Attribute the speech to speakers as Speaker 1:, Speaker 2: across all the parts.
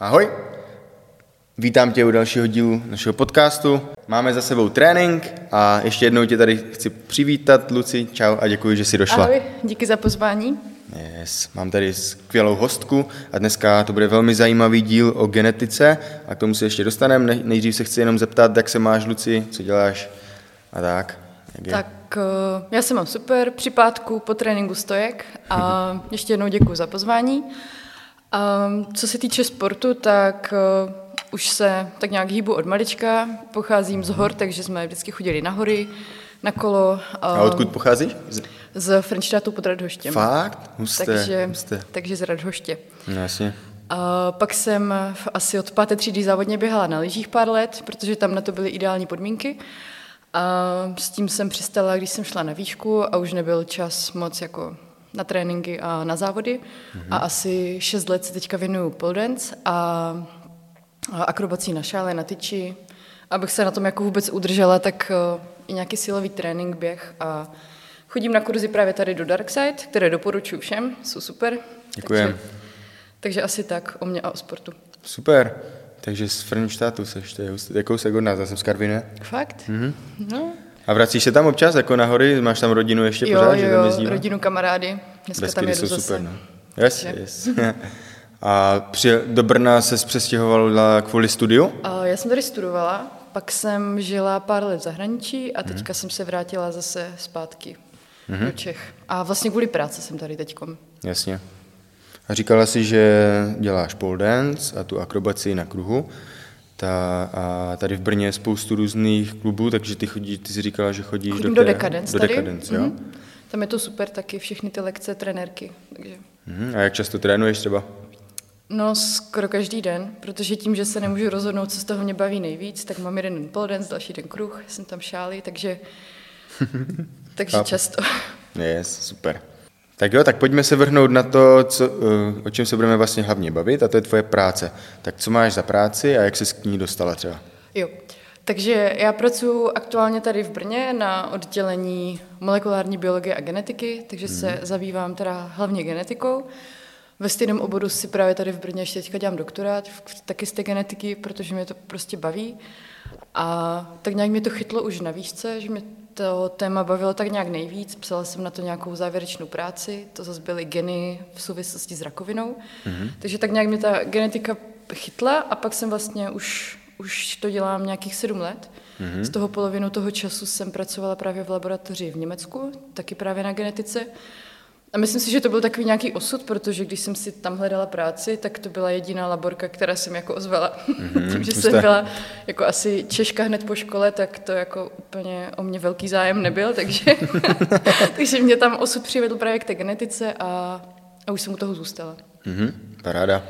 Speaker 1: Ahoj, vítám tě u dalšího dílu našeho podcastu. Máme za sebou trénink a ještě jednou tě tady chci přivítat, Luci, čau a děkuji, že jsi došla.
Speaker 2: Ahoj, díky za pozvání.
Speaker 1: Yes, mám tady skvělou hostku a dneska to bude velmi zajímavý díl o genetice a k tomu se ještě dostaneme. Nejdřív se chci jenom zeptat, jak se máš, Luci, co děláš a tak. Jak je?
Speaker 2: Tak eh, já se mám super, při pátku po tréninku stojek a ještě jednou děkuji za pozvání. A co se týče sportu, tak uh, už se tak nějak hýbu od malička, pocházím z hor, takže jsme vždycky chodili na hory, na kolo.
Speaker 1: A odkud pocházíš? Z...
Speaker 2: Z Frenštátu pod Radhoštěm.
Speaker 1: Fakt? Husté,
Speaker 2: takže,
Speaker 1: husté.
Speaker 2: takže z Radhoště.
Speaker 1: No, jasně.
Speaker 2: A pak jsem v- asi od páté třídy závodně běhala na lyžích pár let, protože tam na to byly ideální podmínky. A s tím jsem přestala, když jsem šla na výšku a už nebyl čas moc jako na tréninky a na závody. Mm-hmm. A asi šest let se teďka věnuju pole dance a, akrobací na šále, na tyči. Abych se na tom jako vůbec udržela, tak eh, i nějaký silový trénink, běh a chodím na kurzy právě tady do Darkside, které doporučuji všem, jsou super.
Speaker 1: Děkujem.
Speaker 2: Takže, takže asi tak o mě a o sportu.
Speaker 1: Super. Takže z Frenštátu seš, to je kousek od nás, já jsem z Karviné.
Speaker 2: Fakt?
Speaker 1: Mhm.
Speaker 2: No.
Speaker 1: A vracíš se tam občas, jako na hory? Máš tam rodinu ještě
Speaker 2: Jo,
Speaker 1: pořád,
Speaker 2: jo,
Speaker 1: že tam
Speaker 2: jo, rodinu, kamarády. Dneska tam
Speaker 1: Beskydy
Speaker 2: jedu
Speaker 1: jsou
Speaker 2: zase.
Speaker 1: super, no. Yes,
Speaker 2: Takže-
Speaker 1: yes. A při, do Brna se přestěhovala kvůli studiu?
Speaker 2: A Já jsem tady studovala, pak jsem žila pár let v zahraničí
Speaker 1: Mhm.
Speaker 2: a teďka jsem se vrátila zase zpátky do Čech. A vlastně kvůli práci jsem tady teďkom.
Speaker 1: Jasně. A říkala si, že děláš pole dance a tu akrobaci na kruhu. Ta, a tady v Brně je spoustu různých klubů, takže ty, chodí, ty jsi říkala, že chodíš
Speaker 2: Chodím
Speaker 1: do,
Speaker 2: do Decadence
Speaker 1: do
Speaker 2: tady.
Speaker 1: Decadence, jo?
Speaker 2: Mhm. Tam je to super taky, všechny ty lekce, trenérky. Takže
Speaker 1: Mhm. A jak často trénuješ třeba?
Speaker 2: No, skoro každý den, protože tím, že se nemůžu rozhodnout, co z toho mě baví nejvíc, tak mám jeden den pole dance, další den kruh, jsem tam šáli, takže, takže často.
Speaker 1: Yes, super. Tak jo, tak pojďme se vrhnout na to, co, eh, o čem se budeme vlastně hlavně bavit, a to je tvoje práce. Tak co máš za práci a jak jsi k ní dostala třeba?
Speaker 2: Jo, takže já pracuji aktuálně tady v Brně na oddělení molekulární biologie a genetiky, takže se zabývám teda hlavně genetikou. Ve stejném oboru si právě tady v Brně ještě teďka dělám doktorát, taky z té genetiky, protože mě to prostě baví. A tak nějak mě to chytlo už na výšce, že mě to téma bavilo tak nějak nejvíc. Psala jsem na to nějakou závěrečnou práci, to zase byly geny v souvislosti s rakovinou. Mm-hmm. Takže tak nějak mě ta genetika chytla a pak jsem vlastně už, už to dělám nějakých sedm let. Mm-hmm. Z toho polovinu toho času jsem pracovala právě v laboratoři v Německu, taky právě na genetice. A myslím si, že to byl takový nějaký osud, protože když jsem si tam hledala práci, tak to byla jediná laborka, která jsem jako ozvala. Mm-hmm, Tím, že
Speaker 1: husté.
Speaker 2: jsem byla jako asi Češka hned po škole, tak to jako úplně o mě velký zájem nebyl, takže, takže mě tam osud přivedl právě k té genetice a, a už jsem u toho zůstala.
Speaker 1: Mhm, paráda.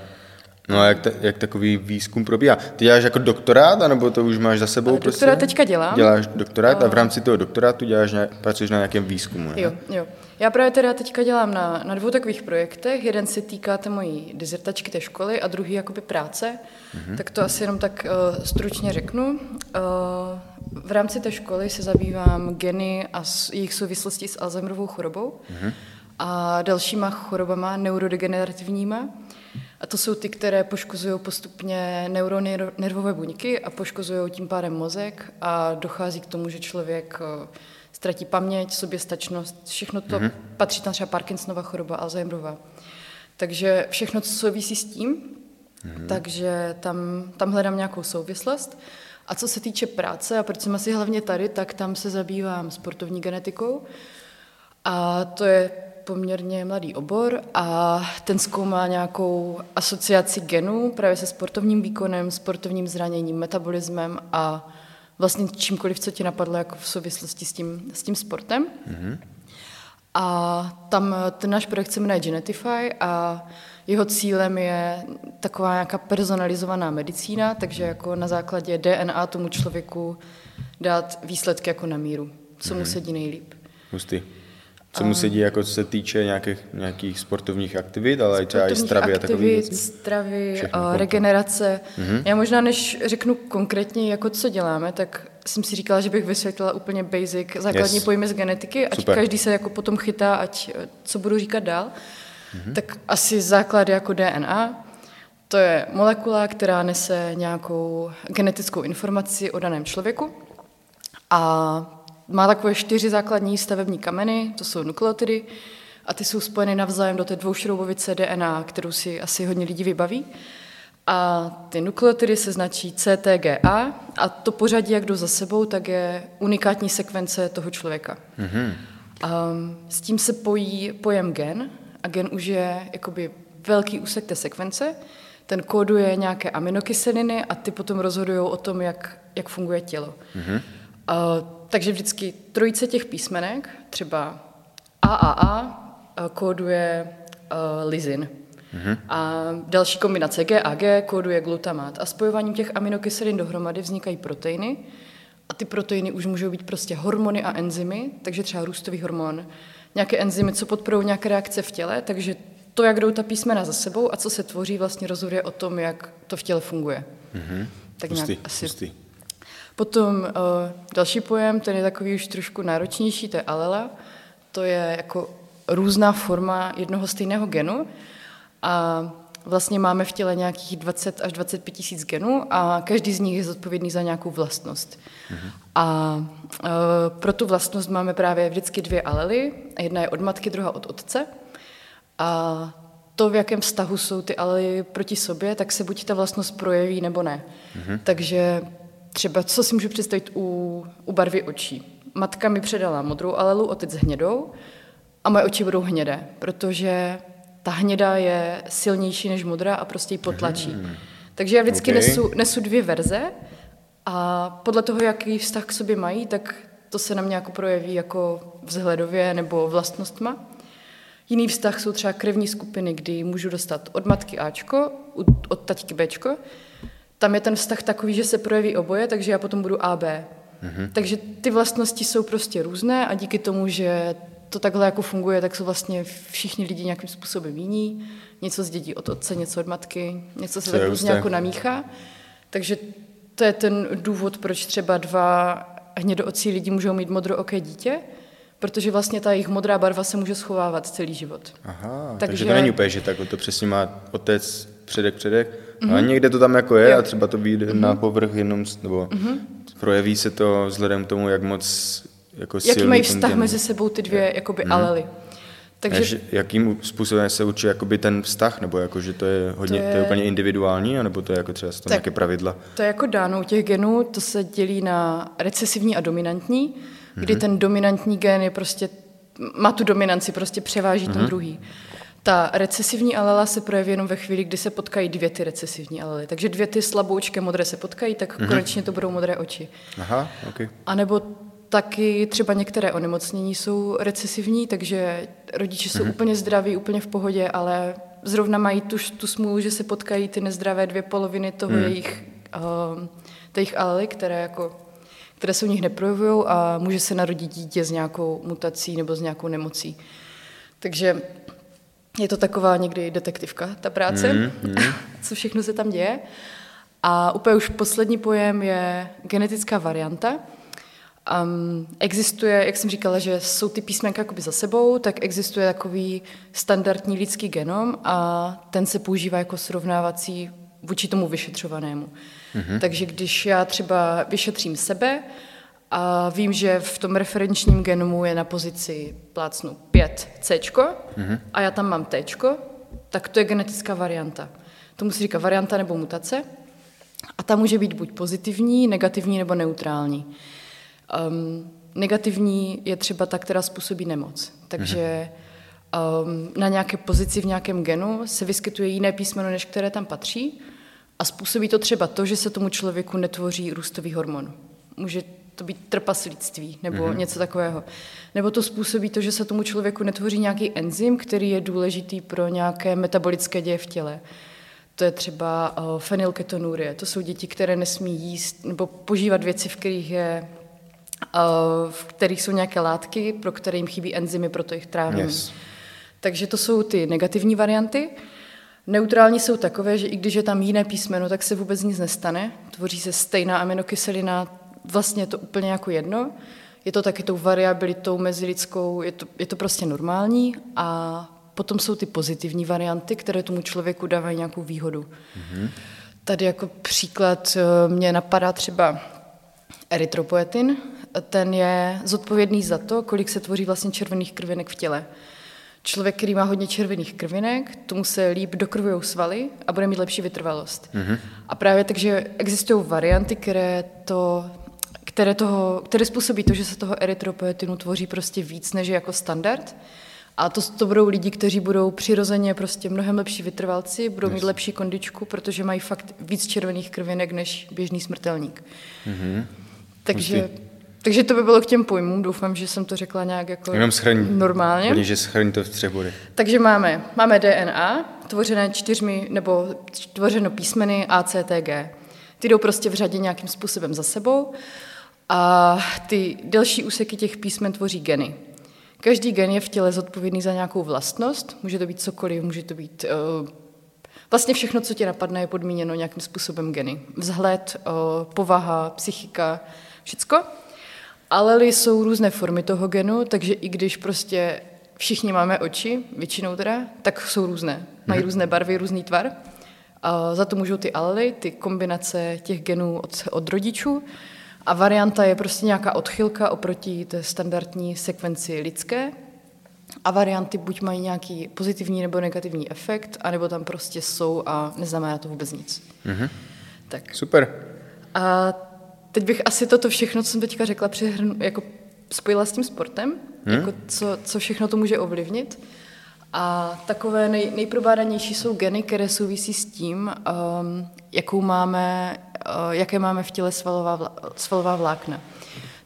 Speaker 1: No a jak, ta, jak takový výzkum probíhá? Ty děláš jako doktorát, anebo to už máš za sebou?
Speaker 2: Ale doktorát teďka dělám.
Speaker 1: Děláš doktorát a v rámci toho doktorátu děláš, nějak- pracuješ na nějakém výzkumu, ne?
Speaker 2: Jo, jo. Já právě teda teďka dělám na, na dvou takových projektech. Jeden se týká té mojí dizertačky té školy a druhý jakoby práce. Mm-hmm. Tak to asi jenom tak uh, stručně řeknu. Uh, v rámci té školy se zabývám geny a s, jejich souvislostí s Alzheimerovou chorobou mm-hmm. a dalšíma chorobama neurodegenerativníma. A to jsou ty, které poškozují postupně neurony, nervové buňky a poškozují tím pádem mozek a dochází k tomu, že člověk eh, ztratí paměť, soběstačnost, všechno to mm-hmm. patří tam třeba Parkinsonova choroba, Alzheimerova. Takže všechno, co souvisí s tím, mm-hmm. takže tam, tam hledám nějakou souvislost. A co se týče práce, a proč jsem asi hlavně tady, tak tam se zabývám sportovní genetikou. A to je poměrně mladý obor a ten zkoumá nějakou asociaci genů právě se sportovním výkonem, sportovním zraněním, metabolismem a vlastně čímkoliv, co ti napadlo jako v souvislosti s tím, s tím sportem. Mm-hmm. A tam ten náš projekt se jmenuje Genetify a jeho cílem je taková nějaká personalizovaná medicína, takže jako na základě DNA tomu člověku dát výsledky jako na míru, co mu sedí nejlíp.
Speaker 1: Hustý. Co mu sedí, jako co se týče nějakých, nějakých sportovních aktivit, ale i třeba i
Speaker 2: Sportovních
Speaker 1: stravy a takové
Speaker 2: aktivit,
Speaker 1: věci?
Speaker 2: stravy,
Speaker 1: Všechno
Speaker 2: a
Speaker 1: komplet.
Speaker 2: regenerace. Mm-hmm. Já možná, než řeknu konkrétně, jako co děláme, tak jsem si říkala, že bych vysvětlila úplně basic, základní
Speaker 1: Yes.
Speaker 2: pojmy z genetiky, ať
Speaker 1: Super.
Speaker 2: každý se jako potom chytá, ať eh, co budu říkat dál. Mm-hmm. Tak asi základ jako DNA. To je molekula, která nese nějakou genetickou informaci o daném člověku a má takové čtyři základní stavební kameny, to jsou nukleotidy, a ty jsou spojeny navzájem do té dvoušroubovice DNA, kterou si asi hodně lidí vybaví. A ty nukleotidy se značí CTGA a to pořadí, jak jdou za sebou, tak je unikátní sekvence toho člověka. Mm-hmm. A s tím se pojí pojem gen a gen už je jakoby velký úsek té sekvence, ten kóduje nějaké aminokyseliny a ty potom rozhodují o tom, jak, jak funguje tělo. Mm-hmm. A, takže vždycky trojice těch písmenek, třeba AAA, kóduje uh, lizin. Mm-hmm. A další kombinace GAG kóduje glutamát. A spojováním těch aminokyselin dohromady vznikají proteiny. A ty proteiny už můžou být prostě hormony a enzymy, takže třeba růstový hormon, nějaké enzymy, co podporují nějaké reakce v těle, takže to, jak jdou ta písmena za sebou a co se tvoří, vlastně rozhoduje o tom, jak to v těle funguje.
Speaker 1: Mm-hmm. Tak pustý, nějak asi. Pustý.
Speaker 2: Potom uh, další pojem, ten je takový už trošku náročnější, to je alela. To je jako různá forma jednoho stejného genu a vlastně máme v těle nějakých 20 až 25 tisíc genů a každý z nich je zodpovědný za nějakou vlastnost. Mm-hmm. A e, pro tu vlastnost máme právě vždycky dvě alely. Jedna je od matky, druhá od otce. A to, v jakém vztahu jsou ty alely proti sobě, tak se buď ta vlastnost projeví, nebo ne. Mm-hmm. Takže třeba, co si můžu představit u, u barvy očí. Matka mi předala modrou alelu, otec hnědou a moje oči budou hnědé, protože ta hnědá je silnější než modrá a prostě ji potlačí. Hmm. Takže já vždycky okay. nesu, nesu dvě verze a podle toho, jaký vztah k sobě mají, tak to se na mě jako projeví jako vzhledově nebo vlastnostma. Jiný vztah jsou třeba krevní skupiny, kdy můžu dostat od matky Ačko, od taťky Bčko. Tam je ten vztah takový, že se projeví oboje, takže já potom budu AB. Mm-hmm. Takže ty vlastnosti jsou prostě různé a díky tomu, že to takhle jako funguje, tak jsou vlastně všichni lidi nějakým způsobem jiní. Něco zdědí od otce, něco od matky, něco se tak různě jako namíchá. Takže to je ten důvod, proč třeba dva hnědoocí lidi můžou mít modrooké dítě, protože vlastně ta jejich modrá barva se může schovávat celý život.
Speaker 1: Aha, takže, takže to není úplně, že tak to přesně má otec předek, předek, mm-hmm. ale někde to tam jako je jo. a třeba to vyjde mm-hmm. na povrch jenom, nebo mm-hmm. projeví se to vzhledem k tomu, jak moc jako
Speaker 2: Jaký mají vztah mezi sebou ty dvě je. jakoby hmm. alely.
Speaker 1: Takže, Než, jakým způsobem se učí jakoby ten vztah, nebo jako, že to je hodně, to je, to je úplně individuální, nebo to je jako třeba to nějaké pravidla?
Speaker 2: To je jako dáno u těch genů, to se dělí na recesivní a dominantní, kdy mm-hmm. ten dominantní gen je prostě, má tu dominanci, prostě převáží mm-hmm. ten mhm. druhý. Ta recesivní alela se projeví jenom ve chvíli, kdy se potkají dvě ty recesivní alely. Takže dvě ty slaboučké modré se potkají, tak mm-hmm. konečně to budou modré oči.
Speaker 1: Aha, okay.
Speaker 2: A nebo taky třeba některé onemocnění jsou recesivní, takže rodiče jsou mm-hmm. úplně zdraví, úplně v pohodě, ale zrovna mají tu, tu smůlu, že se potkají ty nezdravé dvě poloviny toho mm. jejich, uh, jejich alely, které, jako, které se u nich neprojevují a může se narodit dítě s nějakou mutací nebo s nějakou nemocí. Takže je to taková někdy detektivka, ta práce, mm, mm. co všechno se tam děje. A úplně už poslední pojem je genetická varianta. Um, existuje, jak jsem říkala, že jsou ty písmenka jakoby za sebou, tak existuje takový standardní lidský genom a ten se používá jako srovnávací vůči tomu vyšetřovanému. Mm-hmm. Takže když já třeba vyšetřím sebe a vím, že v tom referenčním genomu je na pozici plácnu 5 C mm-hmm. a já tam mám T, tak to je genetická varianta. Tomu se říká varianta nebo mutace a ta může být buď pozitivní, negativní nebo neutrální. Um, negativní je třeba ta, která způsobí nemoc. Takže um, na nějaké pozici v nějakém genu se vyskytuje jiné písmeno, než které tam patří a způsobí to třeba to, že se tomu člověku netvoří růstový hormon. Může to být trpaslictví nebo mm-hmm. něco takového. Nebo to způsobí to, že se tomu člověku netvoří nějaký enzym, který je důležitý pro nějaké metabolické děje v těle. To je třeba uh, fenylketonurie. To jsou děti, které nesmí jíst nebo požívat věci, v kterých je v kterých jsou nějaké látky, pro které jim chybí enzymy pro to jejich trávení. Yes. Takže to jsou ty negativní varianty. Neutrální jsou takové, že i když je tam jiné písmeno, tak se vůbec nic nestane. Tvoří se stejná aminokyselina, vlastně je to úplně jako jedno. Je to taky tou variabilitou mezi lidskou, je to, je to prostě normální a potom jsou ty pozitivní varianty, které tomu člověku dávají nějakou výhodu. Mm-hmm. Tady jako příklad eh, mě napadá třeba erytropoetin. Ten je zodpovědný za to, kolik se tvoří vlastně červených krvinek v těle. Člověk, který má hodně červených krvinek, tomu se líp dokrvují svaly a bude mít lepší vytrvalost. Mm-hmm. A právě takže existují varianty, které to které, toho, které způsobí to, že se toho erytropoetinu tvoří prostě víc, než je jako standard. A to, to budou lidi, kteří budou přirozeně prostě mnohem lepší vytrvalci, budou yes. mít lepší kondičku, protože mají fakt víc červených krvinek než běžný smrtelník. Mm-hmm. Takže, Musí. takže to by bylo k těm pojmům. Doufám, že jsem to řekla nějak jako
Speaker 1: Jenom schrň,
Speaker 2: normálně.
Speaker 1: Hodně, že schrň to v třech bodech.
Speaker 2: Takže máme, máme DNA, tvořené čtyřmi, nebo tvořeno písmeny A, C, T, G. Ty jdou prostě v řadě nějakým způsobem za sebou a ty delší úseky těch písmen tvoří geny. Každý gen je v těle zodpovědný za nějakou vlastnost, může to být cokoliv, může to být uh, vlastně všechno, co ti napadne, je podmíněno nějakým způsobem geny. Vzhled, uh, povaha, psychika, všecko. Ale jsou různé formy toho genu, takže i když prostě všichni máme oči, většinou teda, tak jsou různé. Mají mhm. různé barvy, různý tvar. A za to můžou ty alely, ty kombinace těch genů od, od rodičů. A varianta je prostě nějaká odchylka oproti té standardní sekvenci lidské. A varianty buď mají nějaký pozitivní nebo negativní efekt, anebo tam prostě jsou a neznamená to vůbec nic. Mm-hmm.
Speaker 1: Tak. Super.
Speaker 2: A teď bych asi toto všechno, co jsem teďka řekla, přihrnu, jako spojila s tím sportem, hmm? jako co, co všechno to může ovlivnit. A takové nej, nejprobádanější jsou geny, které souvisí s tím, um, jakou máme, uh, jaké máme v těle svalová, vla, svalová vlákna.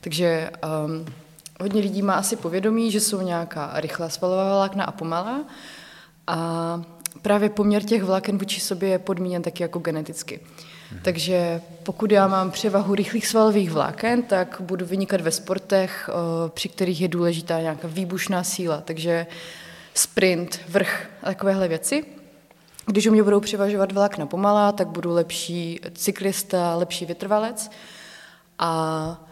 Speaker 2: Takže um, hodně lidí má asi povědomí, že jsou nějaká rychlá svalová vlákna a pomalá. A právě poměr těch vláken vůči sobě je podmíněn taky jako geneticky. Mhm. Takže pokud já mám převahu rychlých svalových vláken, tak budu vynikat ve sportech, uh, při kterých je důležitá nějaká výbušná síla. Takže sprint, vrch a takovéhle věci. Když u mě budou převažovat vlákna pomalá, tak budu lepší cyklista, lepší vytrvalec. A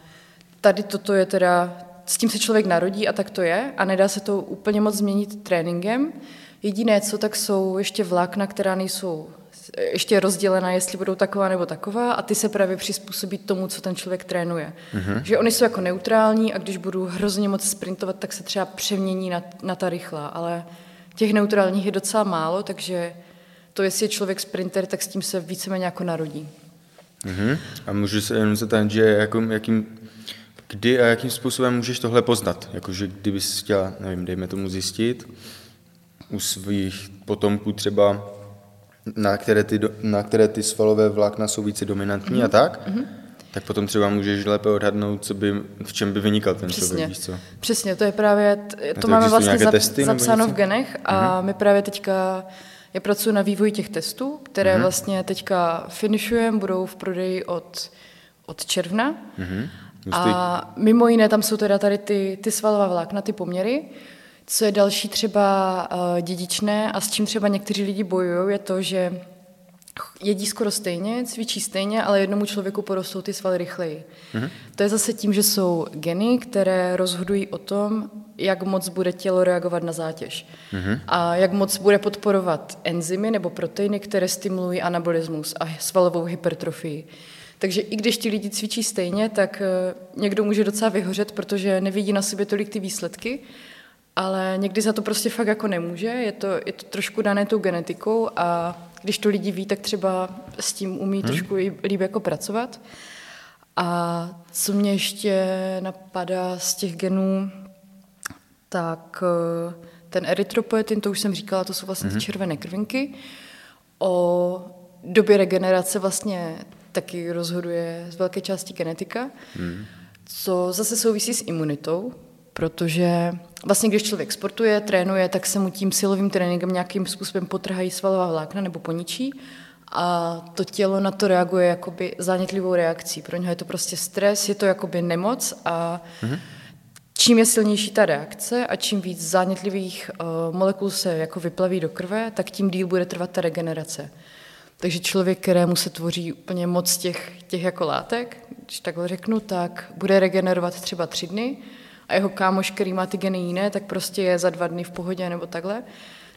Speaker 2: tady toto je teda, s tím se člověk narodí a tak to je a nedá se to úplně moc změnit tréninkem. Jediné, co tak jsou ještě vlákna, která nejsou ještě rozdělena, jestli budou taková nebo taková a ty se právě přizpůsobí tomu, co ten člověk trénuje. Mm-hmm. Že oni jsou jako neutrální a když budu hrozně moc sprintovat, tak se třeba přemění na, na ta rychlá, ale těch neutrálních je docela málo, takže to, jestli je člověk sprinter, tak s tím se víceméně jako narodí.
Speaker 1: Mm-hmm. A můžu se jenom zeptat, že jako, jakým, kdy a jakým způsobem můžeš tohle poznat? Jakože kdybys chtěla, nevím, dejme tomu zjistit, u svých potomků třeba na které ty, na které ty svalové vlákna jsou více dominantní mm-hmm. a tak, mm-hmm. tak potom třeba můžeš lépe odhadnout, co by, v čem by vynikal ten Přesně. člověk, víš co?
Speaker 2: Přesně, to je právě, to, to máme vlastně zap, testy, zapsáno v genech a mm-hmm. my právě teďka, já pracuji na vývoji těch testů, které mm-hmm. vlastně teďka finišujeme, budou v prodeji od, od června. Mm-hmm. A mimo jiné tam jsou teda tady ty, ty svalová vlákna, ty poměry, co je další třeba uh, dědičné a s čím třeba někteří lidi bojují, je to, že jedí skoro stejně, cvičí stejně, ale jednomu člověku porostou ty svaly rychleji. Mm-hmm. To je zase tím, že jsou geny, které rozhodují o tom, jak moc bude tělo reagovat na zátěž. Mm-hmm. A jak moc bude podporovat enzymy nebo proteiny, které stimulují anabolismus a svalovou hypertrofii. Takže i když ti lidi cvičí stejně, tak eh, někdo může docela vyhořet, protože nevidí na sobě tolik ty výsledky ale někdy za to prostě fakt jako nemůže, je to, je to trošku dané tou genetikou a když to lidi ví, tak třeba s tím umí hmm. trošku líp jako pracovat. A co mě ještě napadá z těch genů, tak eh, ten erytropoetin, to už jsem říkala, to jsou vlastně hmm. ty červené krvinky. O době regenerace vlastně taky rozhoduje z velké části genetika, hmm. co zase souvisí s imunitou, protože vlastně když člověk sportuje, trénuje, tak se mu tím silovým tréninkem nějakým způsobem potrhají svalová vlákna nebo poničí a to tělo na to reaguje jakoby zánětlivou reakcí. Pro něho je to prostě stres, je to jakoby nemoc a mm-hmm. čím je silnější ta reakce a čím víc zánětlivých uh, molekul se jako vyplaví do krve, tak tím díl bude trvat ta regenerace. Takže člověk, kterému se tvoří úplně moc těch, těch jako látek, když takhle řeknu, tak bude regenerovat třeba tři dny, a jeho kámoš, který má ty geny jiné, tak prostě je za dva dny v pohodě nebo takhle.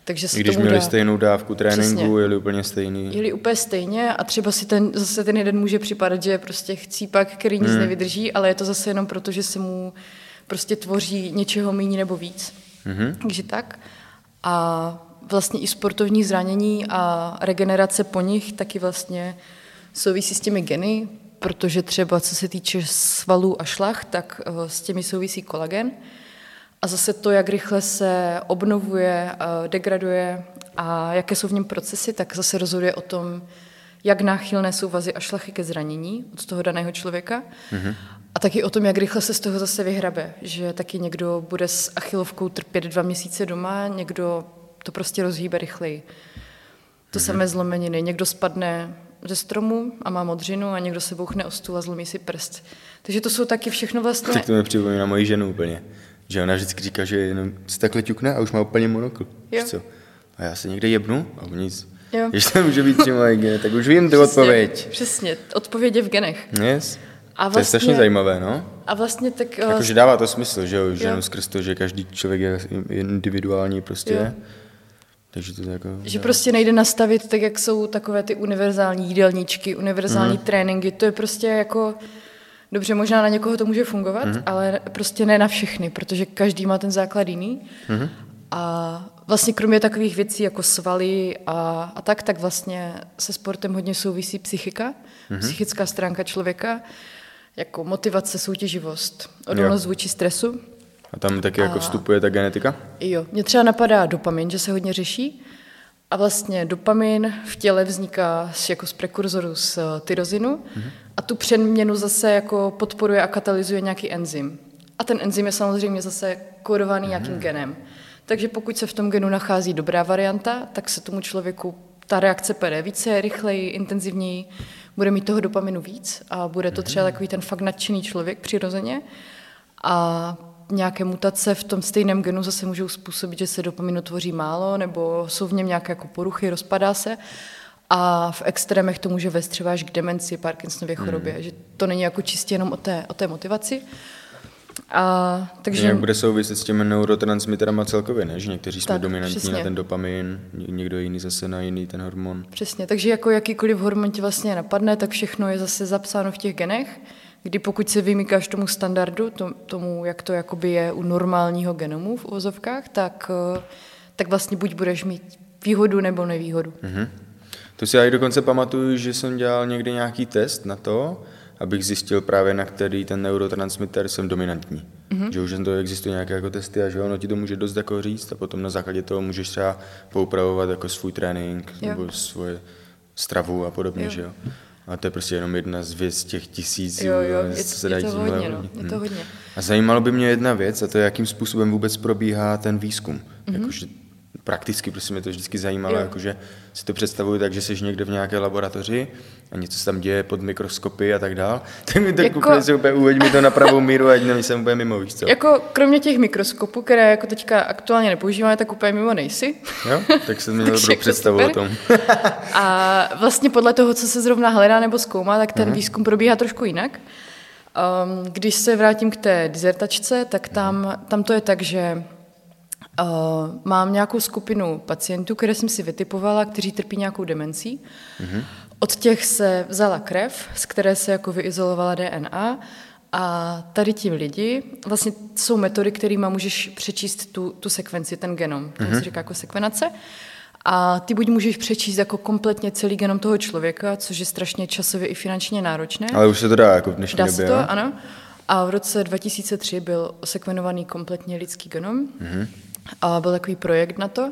Speaker 2: Takže se
Speaker 1: I když měli
Speaker 2: dá.
Speaker 1: stejnou dávku tréninku,
Speaker 2: Přesně.
Speaker 1: jeli úplně stejný.
Speaker 2: Jeli úplně stejně a třeba si ten, zase ten jeden může připadat, že je prostě chcípak, který
Speaker 1: Hmm.
Speaker 2: nic nevydrží, ale je to zase jenom proto, že se mu prostě tvoří něčeho méně nebo víc.
Speaker 1: Mhm.
Speaker 2: Takže tak. A vlastně i sportovní zranění a regenerace po nich taky vlastně souvisí s těmi geny, protože třeba co se týče svalů a šlach, tak eh, s těmi souvisí kolagen. A zase to, jak rychle se obnovuje, eh, degraduje a jaké jsou v něm procesy, tak zase rozhoduje o tom, jak náchylné jsou vazy a šlachy ke zranění od toho daného člověka. Mm-hmm. A taky o tom, jak rychle se z toho zase vyhrabe. Že taky někdo bude s achilovkou trpět dva měsíce doma, někdo to prostě rozhýbe rychleji. To mm-hmm. samé zlomeniny. Někdo spadne ze stromu a má modřinu a někdo se bouchne o stůl a zlomí si prst. Takže to jsou taky všechno vlastně...
Speaker 1: Tak to mi připomíná moji ženu úplně. Že ona vždycky říká, že jenom si takhle ťukne a už má úplně monokl. Co? A já se někde jebnu a nic.
Speaker 2: Jo.
Speaker 1: Když to může být přímo je, tak už vím tu odpověď.
Speaker 2: Přesně, odpověď je v genech.
Speaker 1: Yes.
Speaker 2: A
Speaker 1: To je strašně
Speaker 2: vlastně-
Speaker 1: zajímavé, no?
Speaker 2: A vlastně tak... eh,
Speaker 1: Jakože dává to smysl, že jo, že skrz to, že každý člověk je individuální prostě.
Speaker 2: Jo.
Speaker 1: Takže to jako...
Speaker 2: Že prostě nejde nastavit tak, jak jsou takové ty univerzální jídelníčky, univerzální mm. tréninky. To je prostě jako, dobře, možná na někoho to může fungovat, mm. ale prostě ne na všechny, protože každý má ten základ jiný. Mm. A vlastně kromě takových věcí jako svaly a, a tak, tak vlastně se sportem hodně souvisí psychika,
Speaker 1: Mhm.
Speaker 2: mm. psychická stránka člověka, jako motivace, soutěživost, odolnost vůči stresu.
Speaker 1: A tam taky jako
Speaker 2: A-
Speaker 1: vstupuje ta genetika?
Speaker 2: Jo, mě třeba napadá dopamin, že se hodně řeší. A vlastně dopamin v těle vzniká z, jako z prekurzoru z eh, tyrozinu mm-hmm. a tu přeměnu zase jako podporuje a katalyzuje nějaký enzym. A ten enzym je samozřejmě zase kódovaný mm-hmm. nějakým genem. Takže pokud se v tom genu nachází dobrá varianta, tak se tomu člověku ta reakce pere více, rychleji, intenzivněji, bude mít toho dopaminu víc a bude to třeba takový ten fakt nadšený člověk přirozeně. A nějaké mutace v tom stejném genu zase můžou způsobit, že se dopaminu tvoří málo, nebo jsou v něm nějaké jako poruchy, rozpadá se. A v extrémech to může vést třeba až k demenci, Parkinsonově chorobě, mm. že to není jako čistě jenom o té, o té motivaci. A, takže.
Speaker 1: Jak bude souviset s těmi neurotransmiterama celkově, ne? Že někteří jsme
Speaker 2: Tak,
Speaker 1: dominantní
Speaker 2: přesně.
Speaker 1: na ten dopamin, ně- někdo jiný zase na jiný ten hormon.
Speaker 2: Přesně, takže jako jakýkoliv hormon ti vlastně napadne, tak všechno je zase zapsáno v těch genech, kdy pokud se vymýkáš tomu standardu, to, tomu, jak to jakoby je u normálního genomu v uvozovkách, tak, eh, tak vlastně buď budeš mít výhodu nebo nevýhodu.
Speaker 1: Mhm. To si já i dokonce pamatuju, že jsem dělal někdy nějaký test na to, abych zjistil právě, na který ten neurotransmitter jsem dominantní.
Speaker 2: Mhm.
Speaker 1: Mm-hmm. Že už jen to existují nějaké jako testy a že ono ti to může dost jako říct a potom na základě toho můžeš třeba poupravovat jako svůj trénink
Speaker 2: Jo.
Speaker 1: nebo svoje stravu a podobně,
Speaker 2: Jo.
Speaker 1: že jo. A to je prostě jenom jedna z věc těch tisíc,
Speaker 2: Jo, jo,
Speaker 1: co
Speaker 2: je,
Speaker 1: se
Speaker 2: je to hodně, no, je to
Speaker 1: Hm.
Speaker 2: hodně.
Speaker 1: A zajímalo by mě jedna věc, a to je, jakým způsobem vůbec probíhá ten výzkum. Mm-hmm. Jakože prakticky prostě mě to vždycky zajímalo,
Speaker 2: Jo.
Speaker 1: jakože si to představuju tak, že jsi někde v nějaké laboratoři a něco se tam děje pod mikroskopy a tak dál. Tak mi to
Speaker 2: Jako-
Speaker 1: jako... si úplně uveď mi to na pravou míru, ať nejsem úplně mimo, víš co?
Speaker 2: Jako kromě těch mikroskopů, které jako teďka aktuálně nepoužíváme, tak úplně mimo nejsi.
Speaker 1: Jo? Tak jsem měl dobrou
Speaker 2: jako
Speaker 1: představu
Speaker 2: super.
Speaker 1: o tom.
Speaker 2: A vlastně podle toho, co se zrovna hledá nebo zkoumá, tak ten výzkum probíhá trošku jinak. Um, když se vrátím k té dizertačce, tak tam, tam to je tak, že uh, mám nějakou skupinu pacientů, které jsem si vytipovala, kteří trpí nějakou demencí. Od těch se vzala krev, z které se jako vyizolovala DNA a tady ti lidi, vlastně jsou metody, kterými můžeš přečíst tu, tu sekvenci, ten genom, to se říká jako sekvenace. A ty buď můžeš přečíst jako kompletně celý genom toho člověka, což je strašně časově i finančně náročné.
Speaker 1: Ale už se to dá jako v dnešní
Speaker 2: Dá
Speaker 1: době,
Speaker 2: se to,
Speaker 1: jo?
Speaker 2: ano. A v roce 2003 byl osekvenovaný kompletně lidský genom. Mm-hmm. A byl takový projekt na to.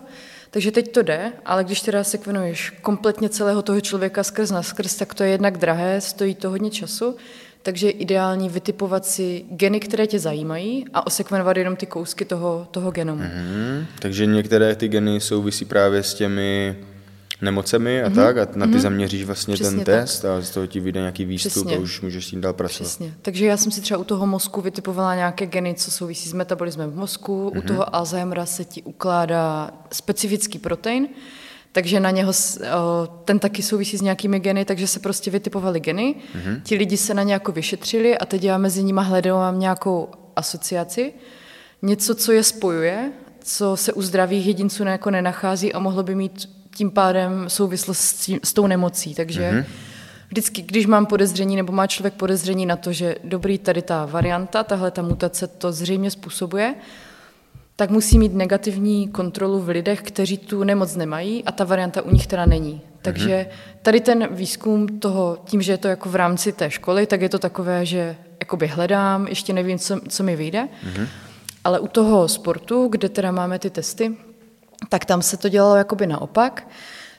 Speaker 2: Takže teď to jde, ale když teda sekvenuješ kompletně celého toho člověka skrz na skrz, tak to je jednak drahé, stojí to hodně času, takže je ideální vytipovat si geny, které tě zajímají a osekvenovat jenom ty kousky toho, toho genomu.
Speaker 1: Hmm, takže některé ty geny souvisí právě s těmi nemocemi a mm-hmm. tak a na ty mm-hmm. zaměříš vlastně
Speaker 2: Přesně
Speaker 1: ten
Speaker 2: tak.
Speaker 1: test a z toho ti vyjde nějaký výstup
Speaker 2: Přesně.
Speaker 1: a už můžeš s tím dál pracovat.
Speaker 2: Přesně. Takže já jsem si třeba u toho mozku vytipovala nějaké geny, co souvisí s metabolismem v mozku. Mm-hmm. U toho Alzheimera se ti ukládá specifický protein, takže na něho ten taky souvisí s nějakými geny, takže se prostě vytipovali geny. Mm-hmm. Ti lidi se na ně jako vyšetřili a teď já mezi nimi hledám nějakou asociaci, něco, co je spojuje, co se u zdravých jedinců jako nenachází a mohlo by mít tím pádem souvislost s, tím, s tou nemocí. Takže mm-hmm. vždycky, když mám podezření nebo má člověk podezření na to, že dobrý, tady ta varianta, tahle ta mutace to zřejmě způsobuje, tak musí mít negativní kontrolu v lidech, kteří tu nemoc nemají a ta varianta u nich teda není. Takže tady ten výzkum toho, tím, že je to jako v rámci té školy, tak je to takové, že jakoby hledám, ještě nevím, co, co mi vyjde. Mm-hmm. Ale u toho sportu, kde teda máme ty testy, tak tam se to dělalo jakoby naopak.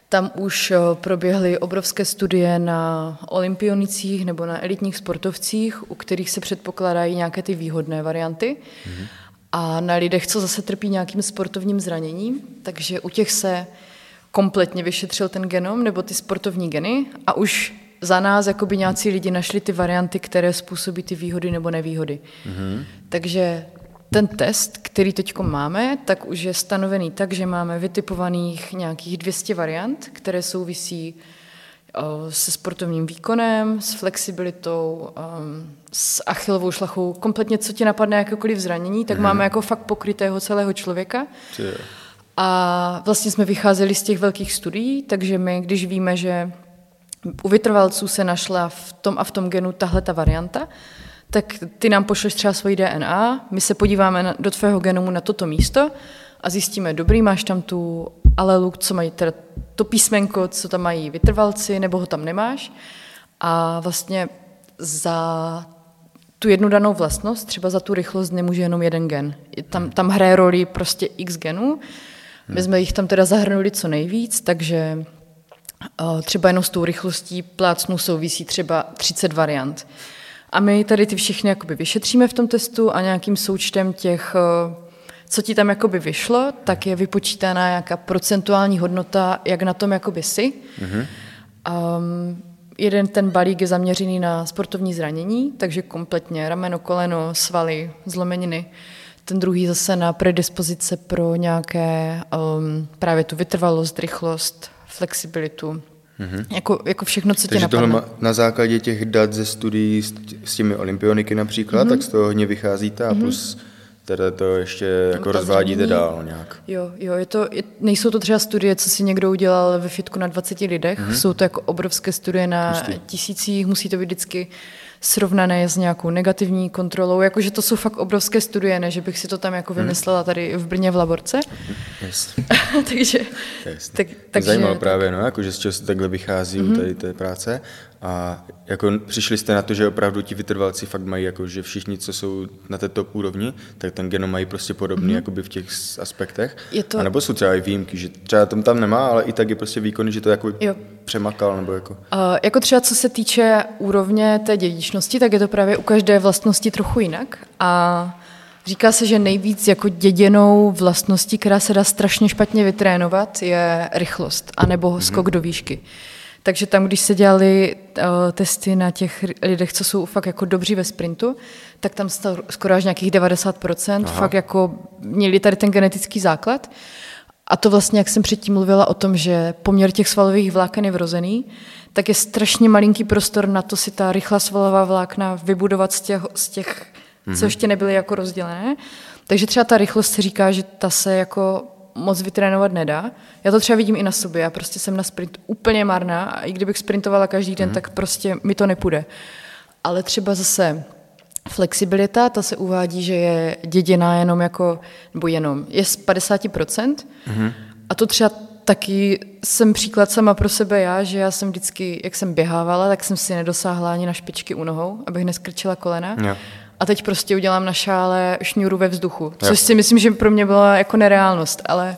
Speaker 2: Tam už eh, proběhly obrovské studie na olympionicích nebo na elitních sportovcích, u kterých se předpokládají nějaké ty výhodné varianty. Mm-hmm. A na lidech, co zase trpí nějakým sportovním zraněním, takže u těch se kompletně vyšetřil ten genom nebo ty sportovní geny a už za nás jakoby nějací lidi našli ty varianty, které způsobí ty výhody nebo nevýhody. Mm-hmm. Takže ten test, který teď máme, tak už je stanovený tak, že máme vytipovaných nějakých 200 variant, které souvisí se sportovním výkonem, s flexibilitou, s achilovou šlachou, kompletně co ti napadne jakékoliv zranění, tak mm. máme jako fakt pokrytého celého člověka. A vlastně jsme vycházeli z těch velkých studií, takže my, když víme, že u vytrvalců se našla v tom a v tom genu tahle ta varianta, tak ty nám pošleš třeba svoji DNA, my se podíváme na, do tvého genomu na toto místo a zjistíme, dobrý, máš tam tu alelu, co mají teda to písmenko, co tam mají vytrvalci, nebo ho tam nemáš. A vlastně za tu jednu danou vlastnost, třeba za tu rychlost nemůže jenom jeden gen. Tam, tam hraje roli prostě x genů. My jsme jich tam teda zahrnuli co nejvíc, takže třeba jenom s tou rychlostí plácnu souvisí třeba 30 variant. A my tady ty všechny jakoby vyšetříme v tom testu a nějakým součtem těch, eh, co ti tam jakoby vyšlo, tak je vypočítaná nějaká procentuální hodnota, jak na tom jakoby jsi. Mm-hmm. Um, jeden ten balík je zaměřený na sportovní zranění, takže kompletně rameno, koleno, svaly, zlomeniny. Ten druhý zase na predispozice pro nějaké um, právě tu vytrvalost, rychlost, flexibilitu, Mm-hmm. Jako, jako všechno, co
Speaker 1: Takže
Speaker 2: tě napadne.
Speaker 1: tohle na základě těch dat ze studií s, s těmi olympioniky například, mm-hmm. tak z toho hodně vycházíte a mm-hmm. plus teda to ještě jako rozvádíte dál nějak.
Speaker 2: Jo, jo, je to, je, nejsou to třeba studie, co si někdo udělal ve fitku na 20 lidech, mm-hmm. jsou to jako obrovské studie na Pustý. tisících, musí to být vždycky srovnané s nějakou negativní kontrolou, jakože to jsou fakt obrovské studie, ne, že bych si to tam jako mhm. vymyslela tady v Brně v laborce.
Speaker 1: Yes.
Speaker 2: takže,
Speaker 1: yes. tak, takže... Zajímalo právě, no, jakože z čeho se takhle vychází mm-hmm. u tady té práce. A jako přišli jste na to, že opravdu ti vytrvalci fakt mají, jako, že všichni, co jsou na té top úrovni, tak ten genom mají prostě podobný mm-hmm. jakoby v těch aspektech. Je to... A nebo jsou třeba i výjimky, že třeba tam tam nemá, ale i tak je prostě výkonný, že to jako jo. Přemakal. Nebo jako...
Speaker 2: Uh, jako třeba co se týče úrovně té dědičnosti, tak je to právě u každé vlastnosti trochu jinak. A Říká se, že nejvíc jako děděnou vlastností, která se dá strašně špatně vytrénovat, je rychlost, anebo mm-hmm. skok do výšky. Takže tam, když se dělali uh, testy na těch lidech, co jsou fakt jako dobří ve sprintu, tak tam skoro až nějakých 90% Aha. fakt jako měli tady ten genetický základ. A to vlastně, jak jsem předtím mluvila o tom, že poměr těch svalových vláken je vrozený, tak je strašně malinký prostor na to si ta rychlá svalová vlákna vybudovat z těch, z těch mm-hmm. co mhm. ještě nebyly jako rozdělené. Takže třeba ta rychlost se říká, že ta se jako moc vytrénovat nedá. Já to třeba vidím i na sobě, já prostě jsem na sprint úplně marná a i kdybych sprintovala každý den, mm. tak prostě mi to nepůjde. Ale třeba zase flexibilita, ta se uvádí, že je děděná jenom jako, nebo jenom, je z 50%. Mm. A to třeba taky jsem příklad sama pro sebe já, že já jsem vždycky, jak jsem běhávala, tak jsem si nedosáhla ani na špičky u nohou, abych neskrčila kolena. Yeah a teď prostě udělám na šále šňůru ve vzduchu, což jo. si myslím, že pro mě byla jako nereálnost, ale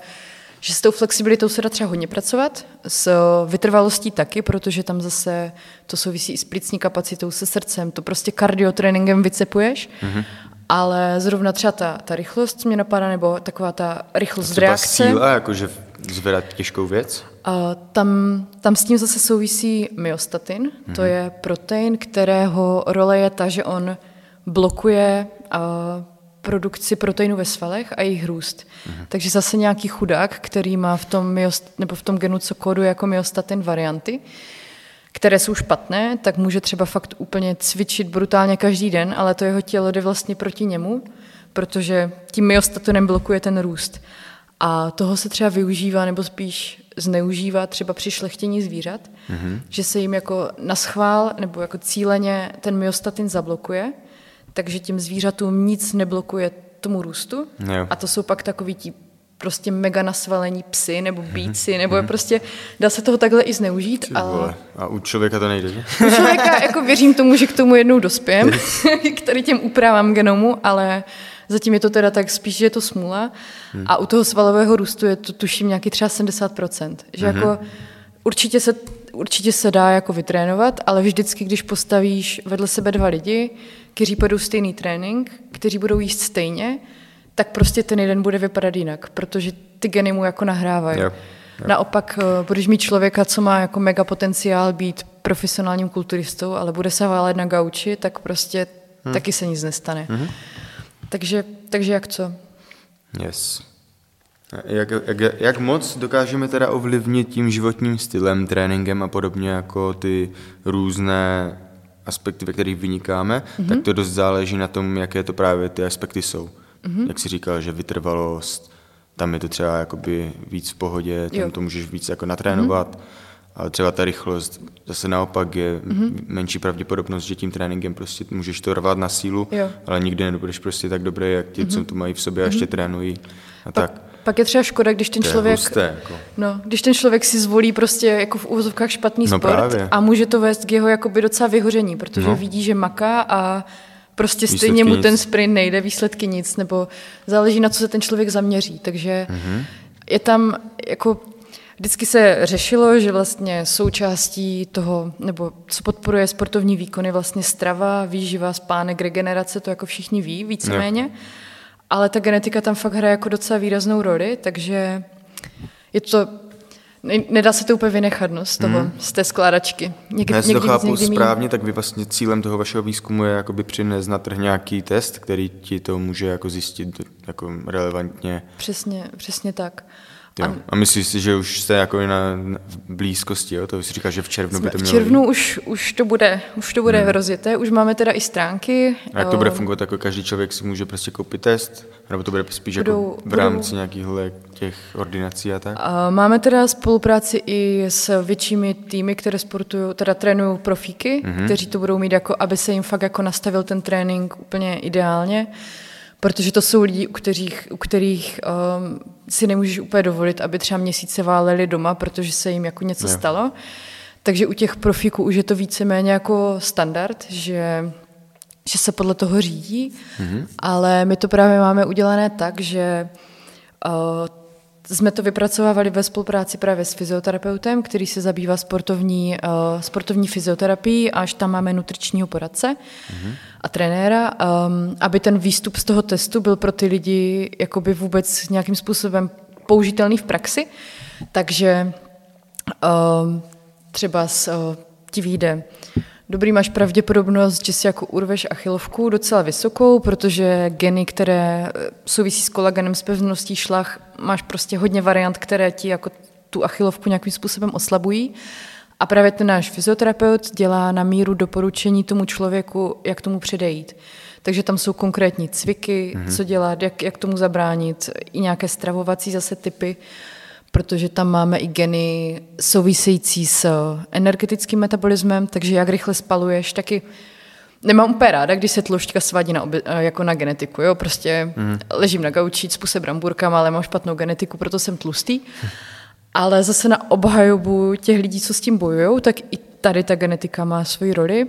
Speaker 2: že s tou flexibilitou se dá třeba hodně pracovat, s vytrvalostí taky, protože tam zase to souvisí i s plicní kapacitou, se srdcem, to prostě kardiotréninkem vycepuješ, mm-hmm. ale zrovna třeba ta, ta rychlost mě napadá, nebo taková ta rychlost
Speaker 1: třeba reakce. síla, jakože zvedat těžkou věc?
Speaker 2: A tam, tam s tím zase souvisí myostatin, mm-hmm. to je protein, kterého role je ta, že on blokuje uh, produkci proteinu ve svalech a jejich růst. Mhm. Takže zase nějaký chudák, který má v tom, myost, nebo v tom genu, co kóduje jako myostatin varianty, které jsou špatné, tak může třeba fakt úplně cvičit brutálně každý den, ale to jeho tělo jde vlastně proti němu, protože tím myostatonem blokuje ten růst. A toho se třeba využívá, nebo spíš zneužívá třeba při šlechtění zvířat, mm-hmm. že se jim jako naschvál nebo jako cíleně ten myostatin zablokuje, takže tím zvířatům nic neblokuje tomu růstu.
Speaker 1: Jo.
Speaker 2: A to jsou pak takový ti prostě mega nasvalení psy nebo
Speaker 1: Mhm.
Speaker 2: býci, nebo je prostě, dá se toho takhle i zneužít. Ale.
Speaker 1: A u člověka to nejde, že?
Speaker 2: u člověka jako věřím tomu, že k tomu jednou dospějem, k tady těm úpravám genomu, ale zatím je to teda tak spíš, že je to smůla.
Speaker 1: Hmm.
Speaker 2: A u toho svalového růstu je to tuším nějaký třeba 70%. Že
Speaker 1: Mhm.
Speaker 2: jako určitě se, určitě se dá jako vytrénovat, ale vždycky, když postavíš vedle sebe dva lidi, kteří půjdou stejný trénink, kteří budou jíst stejně, tak prostě ten jeden bude vypadat jinak, protože ty geny mu jako nahrávají.
Speaker 1: Jo.
Speaker 2: Naopak eh, budeš mít člověka, co má jako mega potenciál být profesionálním kulturistou, ale bude se válet na gauči, tak prostě hmm. taky se nic nestane. Hmm. Takže, takže jak co?
Speaker 1: Yes. Jak, jak, jak moc dokážeme teda ovlivnit tím životním stylem, tréninkem a podobně jako ty různé aspekty, ve kterých vynikáme, mm-hmm. tak to dost záleží na tom, jaké to právě ty aspekty jsou. Mm-hmm. Jak jsi říkal, že vytrvalost, tam je to třeba jakoby víc v pohodě, tam
Speaker 2: Jo.
Speaker 1: to můžeš víc jako natrénovat, mm-hmm. ale třeba ta rychlost, zase naopak je mm-hmm. menší pravděpodobnost, že tím tréninkem prostě můžeš to rvat na sílu,
Speaker 2: Jo.
Speaker 1: ale nikdy nebudeš prostě tak dobrý, jak ti, mm-hmm. co to mají v sobě a ještě trénují. A tak.
Speaker 2: Pak je třeba škoda, když ten
Speaker 1: To
Speaker 2: člověk...
Speaker 1: husté, jako.
Speaker 2: No, když ten člověk si zvolí prostě jako v úvozovkách špatný
Speaker 1: No
Speaker 2: sport
Speaker 1: právě.
Speaker 2: a může to vést k jeho jakoby docela vyhoření, protože
Speaker 1: No.
Speaker 2: vidí, že maká a prostě
Speaker 1: Výsledky
Speaker 2: stejně mu
Speaker 1: nic.
Speaker 2: ten sprint nejde, výsledky nic, nebo záleží na co se ten člověk zaměří. Takže
Speaker 1: Mhm.
Speaker 2: je tam jako Vždycky se řešilo, že vlastně součástí toho, nebo co podporuje sportovní výkony, vlastně strava, výživa, spánek, regenerace, to jako všichni ví víceméně. Ale ta genetika tam fakt hraje jako docela výraznou roli, takže je to, ne, nedá se to úplně vynechat no, z toho, z té skládačky. Něk,
Speaker 1: Já to chápu
Speaker 2: někdy
Speaker 1: správně, tak vy vlastně cílem toho vašeho výzkumu je jakoby přinést na trh nějaký test, který ti to může jako zjistit jako relevantně.
Speaker 2: Přesně, přesně tak.
Speaker 1: Jo. A myslíš si, že už jste jako na, v blízkosti, jo? To si říkáš, že v červnu by to
Speaker 2: v
Speaker 1: mělo
Speaker 2: červnu už, už to bude, už to bude hmm. rozjeté, už máme teda i stránky.
Speaker 1: A jak to bude
Speaker 2: eh,
Speaker 1: fungovat, jako každý člověk si může prostě koupit test? Nebo to bude spíš
Speaker 2: Budou-
Speaker 1: jako v
Speaker 2: budou-
Speaker 1: rámci nějakých těch ordinací a tak?
Speaker 2: A máme teda spolupráci i s většími týmy, které sportují, teda trénují profíky, mm-hmm. kteří to budou mít jako, aby se jim fakt jako nastavil ten trénink úplně ideálně, protože to jsou lidi, u kterých, u kterých um, si nemůžeš úplně dovolit, aby třeba měsíce váleli doma, protože se jim jako něco
Speaker 1: Jo.
Speaker 2: stalo. Takže u těch profíků už je to víceméně jako standard, že že se podle toho řídí, mm-hmm. ale my to právě máme udělané tak, že uh, jsme to vypracovávali ve spolupráci právě s fyzioterapeutem, který se zabývá sportovní, uh, sportovní fyzioterapií, až tam máme nutričního poradce mm-hmm. a trenéra, um, aby ten výstup z toho testu byl pro ty lidi jakoby vůbec nějakým způsobem použitelný v praxi. Takže um, třeba s, uh, ti vyjde Dobrý, máš pravděpodobnost, že si jako urveš achilovku docela vysokou, protože geny, které eh, souvisí s kolagenem, s pevností šlach, máš prostě hodně variant, které ti jako tu achilovku nějakým způsobem oslabují. A právě ten náš fyzioterapeut dělá na míru doporučení tomu člověku, jak tomu předejít. Takže tam jsou konkrétní cviky, mm-hmm. co dělat, jak, jak tomu zabránit, i nějaké stravovací zase typy, protože tam máme i geny související s energetickým metabolismem, takže jak rychle spaluješ, taky nemám úplně ráda, když se tloušťka svádí na obě, jako na genetiku. Jo? Prostě mm. ležím na gauči, cpu se bramburkama, ale mám špatnou genetiku, proto jsem tlustý. Ale zase na obhajobu těch lidí, co s tím bojují, tak i tady ta genetika má svoji roli.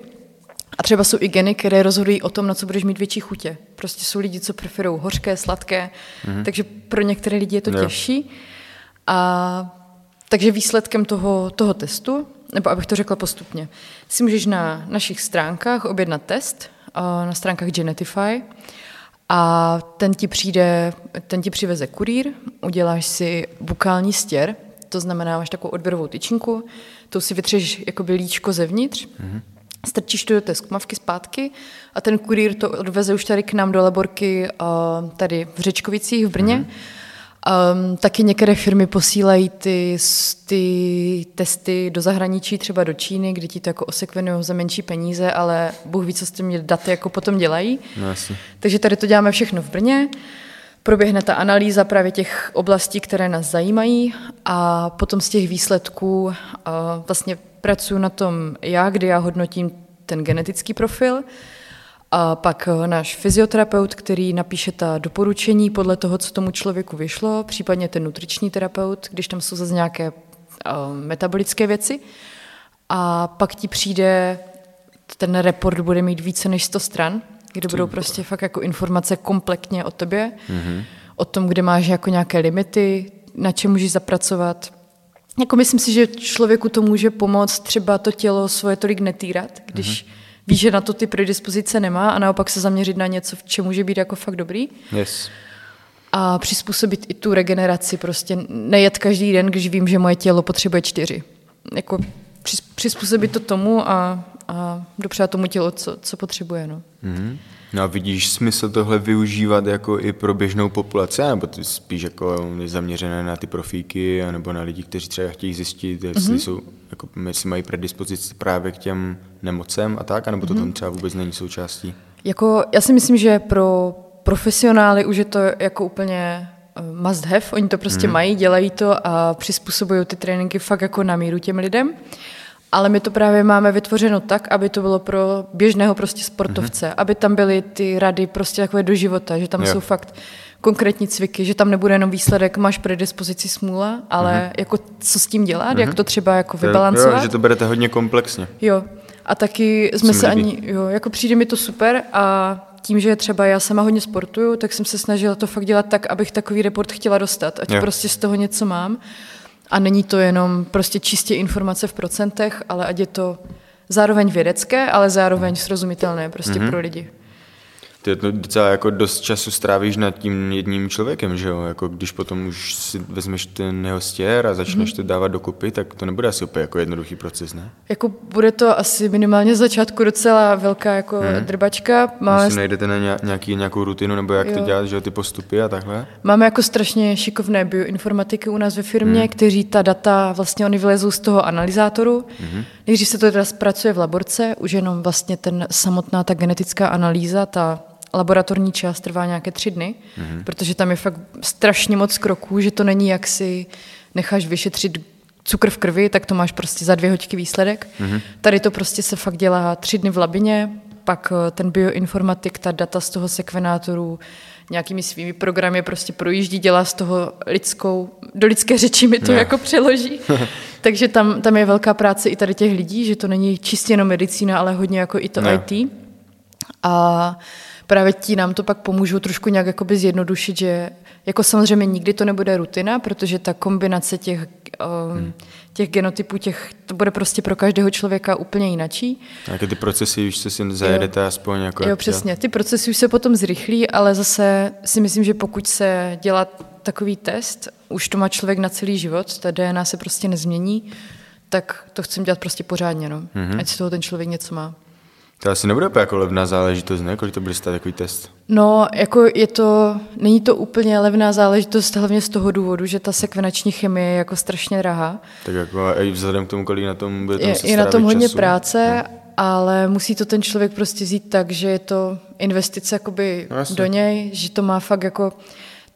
Speaker 2: A třeba jsou i geny, které rozhodují o tom, na co budeš mít větší chutě. Prostě jsou lidi, co preferují hořké, sladké, mm. takže pro některé lidi je to
Speaker 1: Jo.
Speaker 2: těžší. A takže výsledkem toho, toho testu, nebo abych to řekla postupně, si můžeš na našich stránkách objednat test, a na stránkách Genetify, a ten ti přijde, ten ti přiveze kurýr, uděláš si bukální stěr, to znamená, máš takovou odběrovou tyčinku, tou si vytřeš jakoby líčko zevnitř, mm-hmm. strčíš to do té skmavky zpátky a ten kurýr to odveze už tady k nám do laborky a tady v Řečkovicích v Brně. Mm-hmm. Um, taky některé firmy posílají ty, ty testy do zahraničí, třeba do Číny, kde ti to jako osekvenují za menší peníze, ale Bůh ví, co s těmi daty jako potom dělají.
Speaker 1: No, jasně.
Speaker 2: Takže tady to děláme všechno v Brně. Proběhne ta analýza právě těch oblastí, které nás zajímají a potom z těch výsledků uh, vlastně pracuji na tom já, kdy já hodnotím ten genetický profil, a pak eh, náš fyzioterapeut, který napíše ta doporučení podle toho, co tomu člověku vyšlo, případně ten nutriční terapeut, když tam jsou zase nějaké uh, metabolické věci. A pak ti přijde, ten report bude mít více než 100 stran, kde budou prostě fakt jako informace kompletně o tobě, mm-hmm. o tom, kde máš jako nějaké limity, na čem můžeš zapracovat. Jako myslím si, že člověku to může pomoct třeba to tělo svoje tolik netýrat, když mm-hmm ví, že na to ty predispozice nemá a naopak se zaměřit na něco, v čem může být jako fakt dobrý.
Speaker 1: Yes.
Speaker 2: A přizpůsobit i tu regeneraci, prostě nejet každý den, když vím, že moje tělo potřebuje čtyři. Jako přizpůsobit to tomu a, a dopřát tomu tělo, co, co potřebuje. No. Mm-hmm.
Speaker 1: No a vidíš smysl tohle využívat jako i pro běžnou populaci, nebo ty spíš jako zaměřené na ty profíky, nebo na lidi, kteří třeba chtějí zjistit, jestli mm-hmm. jsou, jako, jestli mají predispozici právě k těm nemocem a tak, anebo to mm-hmm. tam třeba vůbec není součástí?
Speaker 2: Jako, já si myslím, že pro profesionály už je to jako úplně eh, must have, oni to prostě mm-hmm. mají, dělají to a přizpůsobují ty tréninky fakt jako na míru těm lidem. Ale my to právě máme vytvořeno tak, aby to bylo pro běžného prostě sportovce, mm-hmm. aby tam byly ty rady prostě takové do života, že tam jo. jsou fakt konkrétní cviky, že tam nebude jenom výsledek, máš predispozici smůla, ale mm-hmm. jako co s tím dělat, mm-hmm. jak to třeba jako vybalancovat.
Speaker 1: Jo, že to berete hodně komplexně.
Speaker 2: Jo. A taky jsme se ani, jo, jako přijde mi to super a tím, že třeba já sama hodně sportuju, tak jsem se snažila to fakt dělat tak, abych takový report chtěla dostat, ať jo. prostě z toho něco mám. A není to jenom prostě čistě informace v procentech, ale ať je to zároveň vědecké, ale zároveň srozumitelné prostě mm-hmm. pro lidi
Speaker 1: ty to docela jako dost času strávíš nad tím jedním člověkem, že jo? Jako když potom už si vezmeš ten jeho stěr a začneš mm-hmm. to dávat dokupy, tak to nebude asi úplně jako jednoduchý proces, ne?
Speaker 2: Jako bude to asi minimálně z začátku docela velká jako hmm. drbačka.
Speaker 1: Máme... Jestli najdete na nějaký, nějakou rutinu, nebo jak jo. to dělat, že jo, ty postupy a takhle?
Speaker 2: Máme jako strašně šikovné bioinformatiky u nás ve firmě, hmm. kteří ta data, vlastně oni vylezou z toho analyzátoru. Hmm. Nejdřív se to teda zpracuje v laborce, už jenom vlastně ten samotná ta genetická analýza, ta laboratorní část trvá nějaké tři dny, mm-hmm. protože tam je fakt strašně moc kroků, že to není, jak si necháš vyšetřit cukr v krvi, tak to máš prostě za dvě hoďky výsledek. Mm-hmm. Tady to prostě se fakt dělá tři dny v labině, pak eh, ten bioinformatik, ta data z toho sekvenátoru nějakými svými programy prostě projíždí, dělá z toho lidskou, do lidské řeči mi to ne. jako přeloží. Takže tam, tam je velká práce i tady těch lidí, že to není čistě jenom medicína, ale hodně jako i to ne. IT. A právě ti nám to pak pomůžou trošku nějak jakoby zjednodušit, že jako samozřejmě nikdy to nebude rutina, protože ta kombinace těch, um, těch genotypů, těch, to bude prostě pro každého člověka úplně jinačí.
Speaker 1: Jaké ty procesy už se si zajedete jo. aspoň jako...
Speaker 2: Jo, přesně. Ty procesy už se potom zrychlí, ale zase si myslím, že pokud se dělá takový test, už to má člověk na celý život, ta DNA se prostě nezmění, tak to chcem dělat prostě pořádně, no. Mm-hmm. Ať z toho ten člověk něco má.
Speaker 1: To asi nebude jako levná záležitost, ne? Kolik to bude stát takový test?
Speaker 2: No, jako je to, není to úplně levná záležitost, hlavně z toho důvodu, že ta sekvenační chemie je jako strašně drahá.
Speaker 1: Tak jako i vzhledem k tomu, kolik na tom bude tam
Speaker 2: Je, je na tom hodně času. práce, no. ale musí to ten člověk prostě vzít tak, že je to investice jakoby no, do něj, že to má fakt jako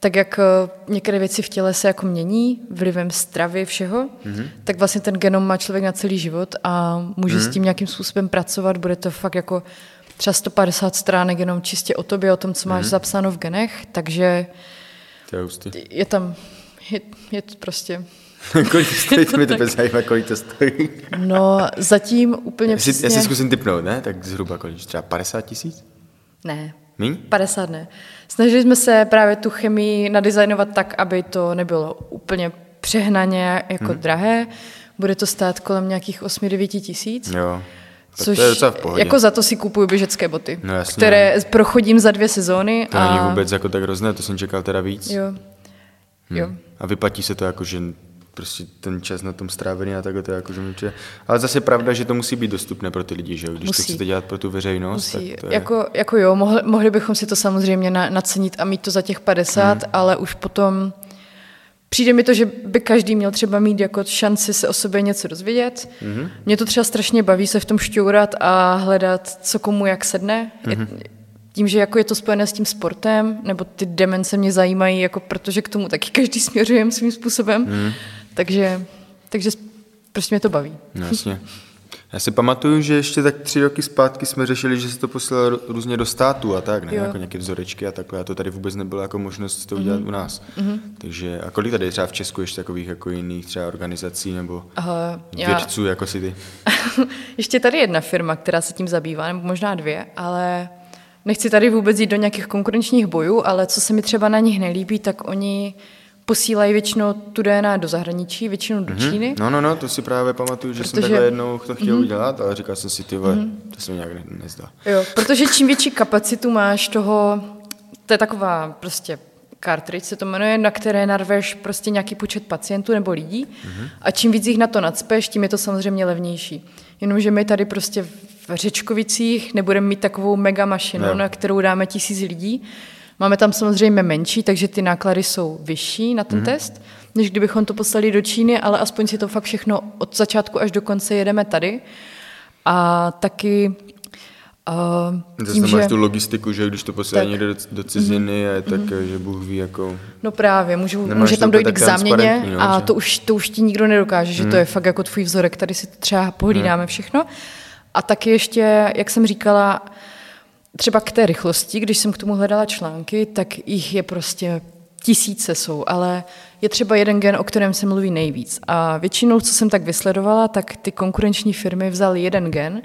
Speaker 2: tak jak eh, některé věci v těle se jako mění vlivem stravy, všeho, mm-hmm. tak vlastně ten genom má člověk na celý život a může mm-hmm. s tím nějakým způsobem pracovat. Bude to fakt jako třeba 150 stránek jenom čistě o tobě, o tom, co máš mm-hmm. zapsáno v genech, takže
Speaker 1: je,
Speaker 2: je tam, je, je to prostě...
Speaker 1: kolik to stojí, to mi to zajímá, kolik to stojí.
Speaker 2: no, zatím úplně
Speaker 1: přesně... Já si zkusím typnout, ne? Tak zhruba kolik? Třeba 50 tisíc?
Speaker 2: Ne.
Speaker 1: Míň?
Speaker 2: 50 ne. Snažili jsme se právě tu chemii nadizajnovat tak, aby to nebylo úplně přehnaně jako hmm. drahé. Bude to stát kolem nějakých 8-9 tisíc.
Speaker 1: Jo.
Speaker 2: Což
Speaker 1: to je v pohodě.
Speaker 2: jako za to si kupuju běžecké boty,
Speaker 1: no, jasně.
Speaker 2: které prochodím za dvě sezóny.
Speaker 1: To a... není vůbec jako tak hrozné, to jsem čekal teda víc.
Speaker 2: Jo.
Speaker 1: Hmm. jo. A vyplatí se to jako, že prostě ten čas na tom strávený a takhle to jako, že mě Ale zase pravda, že to musí být dostupné pro ty lidi, že Když musí. to chcete dělat pro tu veřejnost, musí. tak to je...
Speaker 2: Jako, jako jo, mohli, mohli bychom si to samozřejmě na, nacenit a mít to za těch 50, hmm. ale už potom přijde mi to, že by každý měl třeba mít jako šanci se o sobě něco dozvědět. Mm-hmm. Mě to třeba strašně baví se v tom šťourat a hledat, co komu jak sedne. Mm-hmm. Tím, že jako je to spojené s tím sportem, nebo ty demence mě zajímají, jako protože k tomu taky každý směřujeme svým způsobem. Mm. Takže, takže prostě mě to baví.
Speaker 1: No, jasně. Já si pamatuju, že ještě tak tři roky zpátky jsme řešili, že se to posílalo různě do státu a tak, ne? Jo. Jako nějaké vzorečky a takhle. A to tady vůbec nebylo jako možnost to udělat mm-hmm. u nás. Mm-hmm. Takže a kolik tady je třeba v Česku ještě takových jako jiných třeba organizací nebo uh, vědců já... jako si ty?
Speaker 2: ještě tady jedna firma, která se tím zabývá, nebo možná dvě, ale nechci tady vůbec jít do nějakých konkurenčních bojů, ale co se mi třeba na nich nelíbí, tak oni posílají většinou tu DNA do zahraničí, většinou do mm-hmm. Číny.
Speaker 1: No, no, no, to si právě pamatuju, že protože... jsem takhle jednou to chtěl mm-hmm. udělat, ale říkal jsem si, ty mm-hmm. to se mi nějak ne, nezdá.
Speaker 2: Jo, protože čím větší kapacitu máš toho, to je taková prostě cartridge se to jmenuje, na které narveš prostě nějaký počet pacientů nebo lidí mm-hmm. a čím víc jich na to nadspeš, tím je to samozřejmě levnější. Jenomže my tady prostě v Řečkovicích nebudeme mít takovou mega mašinu, no. na kterou dáme tisíc lidí, Máme tam samozřejmě menší, takže ty náklady jsou vyšší na ten mm. test, než kdybychom to poslali do Číny, ale aspoň si to fakt všechno od začátku až do konce jedeme tady. A taky
Speaker 1: Uh, tím, že... máš tu logistiku, že když to posílá někde do, do ciziny, mm, tak mm. že Bůh ví, jako...
Speaker 2: No právě, můžu, může tam dojít k záměně no, a že... to už, to už ti nikdo nedokáže, že mm. to je fakt jako tvůj vzorek, tady si to třeba pohlídáme mm. všechno. A taky ještě, jak jsem říkala, třeba k té rychlosti, když jsem k tomu hledala články, tak jich je prostě tisíce jsou, ale je třeba jeden gen, o kterém se mluví nejvíc. A většinou, co jsem tak vysledovala, tak ty konkurenční firmy vzali jeden gen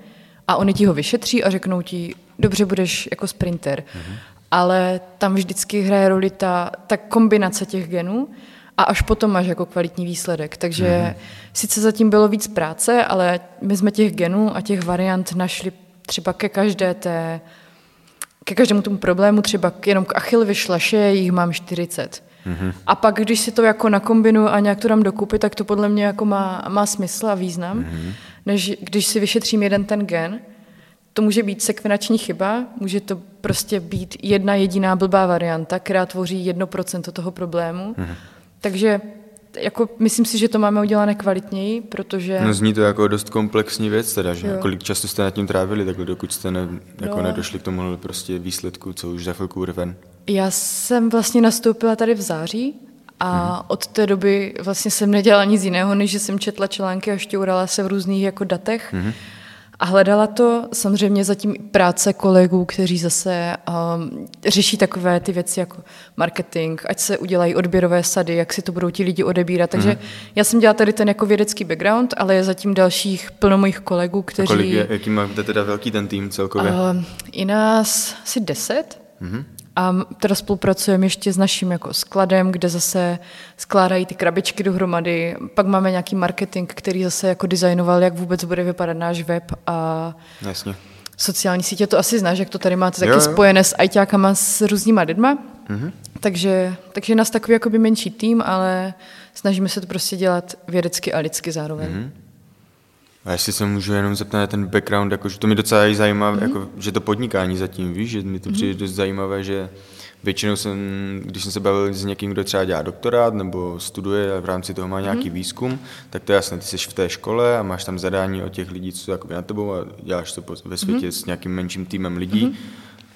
Speaker 2: a oni ti ho vyšetří a řeknou ti, dobře, budeš jako sprinter. Mm-hmm. Ale tam vždycky hraje roli ta, ta kombinace těch genů a až potom máš jako kvalitní výsledek. Takže mm-hmm. sice zatím bylo víc práce, ale my jsme těch genů a těch variant našli třeba ke každé té ke každému tomu problému, třeba jenom k Achillovi šlaše, jich mám 40. Mm-hmm. A pak, když si to jako nakombinu a nějak to dám dokupy, tak to podle mě jako má, má smysl a význam, mm-hmm. než když si vyšetřím jeden ten gen. To může být sekvenační chyba, může to prostě být jedna jediná blbá varianta, která tvoří jedno procento toho problému. Mm-hmm. Takže jako myslím si, že to máme udělané kvalitněji, protože...
Speaker 1: No zní to jako dost komplexní věc teda, že jo. kolik času jste nad tím trávili, takhle dokud jste ne, jako no. nedošli k tomu prostě výsledku, co už za chvilku bude ven.
Speaker 2: Já jsem vlastně nastoupila tady v září a hmm. od té doby vlastně jsem nedělala nic jiného, než že jsem četla články a šťourala se v různých jako datech. Hmm a hledala to samozřejmě zatím práce kolegů, kteří zase um, řeší takové ty věci jako marketing, ať se udělají odběrové sady, jak si to budou ti lidi odebírat. Takže mm. já jsem dělala tady ten jako vědecký background, ale je zatím dalších plno mojich kolegů, kteří... A kolik
Speaker 1: je, jaký máte teda velký ten tým celkově? Uh,
Speaker 2: I nás asi deset. Mm-hmm. A teda spolupracujeme ještě s naším jako skladem, kde zase skládají ty krabičky dohromady. Pak máme nějaký marketing, který zase jako designoval, jak vůbec bude vypadat náš web a
Speaker 1: Jasně.
Speaker 2: sociální sítě. To asi znáš, jak to tady máte taky jo, jo. spojené s ITákama, s různýma lidma. Mm-hmm. Takže, takže nás takový jakoby menší tým, ale snažíme se to prostě dělat vědecky a lidsky zároveň. Mm-hmm.
Speaker 1: A jestli se můžu jenom zeptat na ten background, jako, že to mi docela i zajímavé, mm-hmm. jako, že to podnikání zatím, víš, že mi to přijde mm-hmm. dost zajímavé, že většinou jsem, když jsem se bavil s někým, kdo třeba dělá doktorát nebo studuje a v rámci toho má nějaký mm-hmm. výzkum, tak to je jasné, ty jsi v té škole a máš tam zadání od těch lidí, co jsou na tebou a děláš to ve světě mm-hmm. s nějakým menším týmem lidí mm-hmm.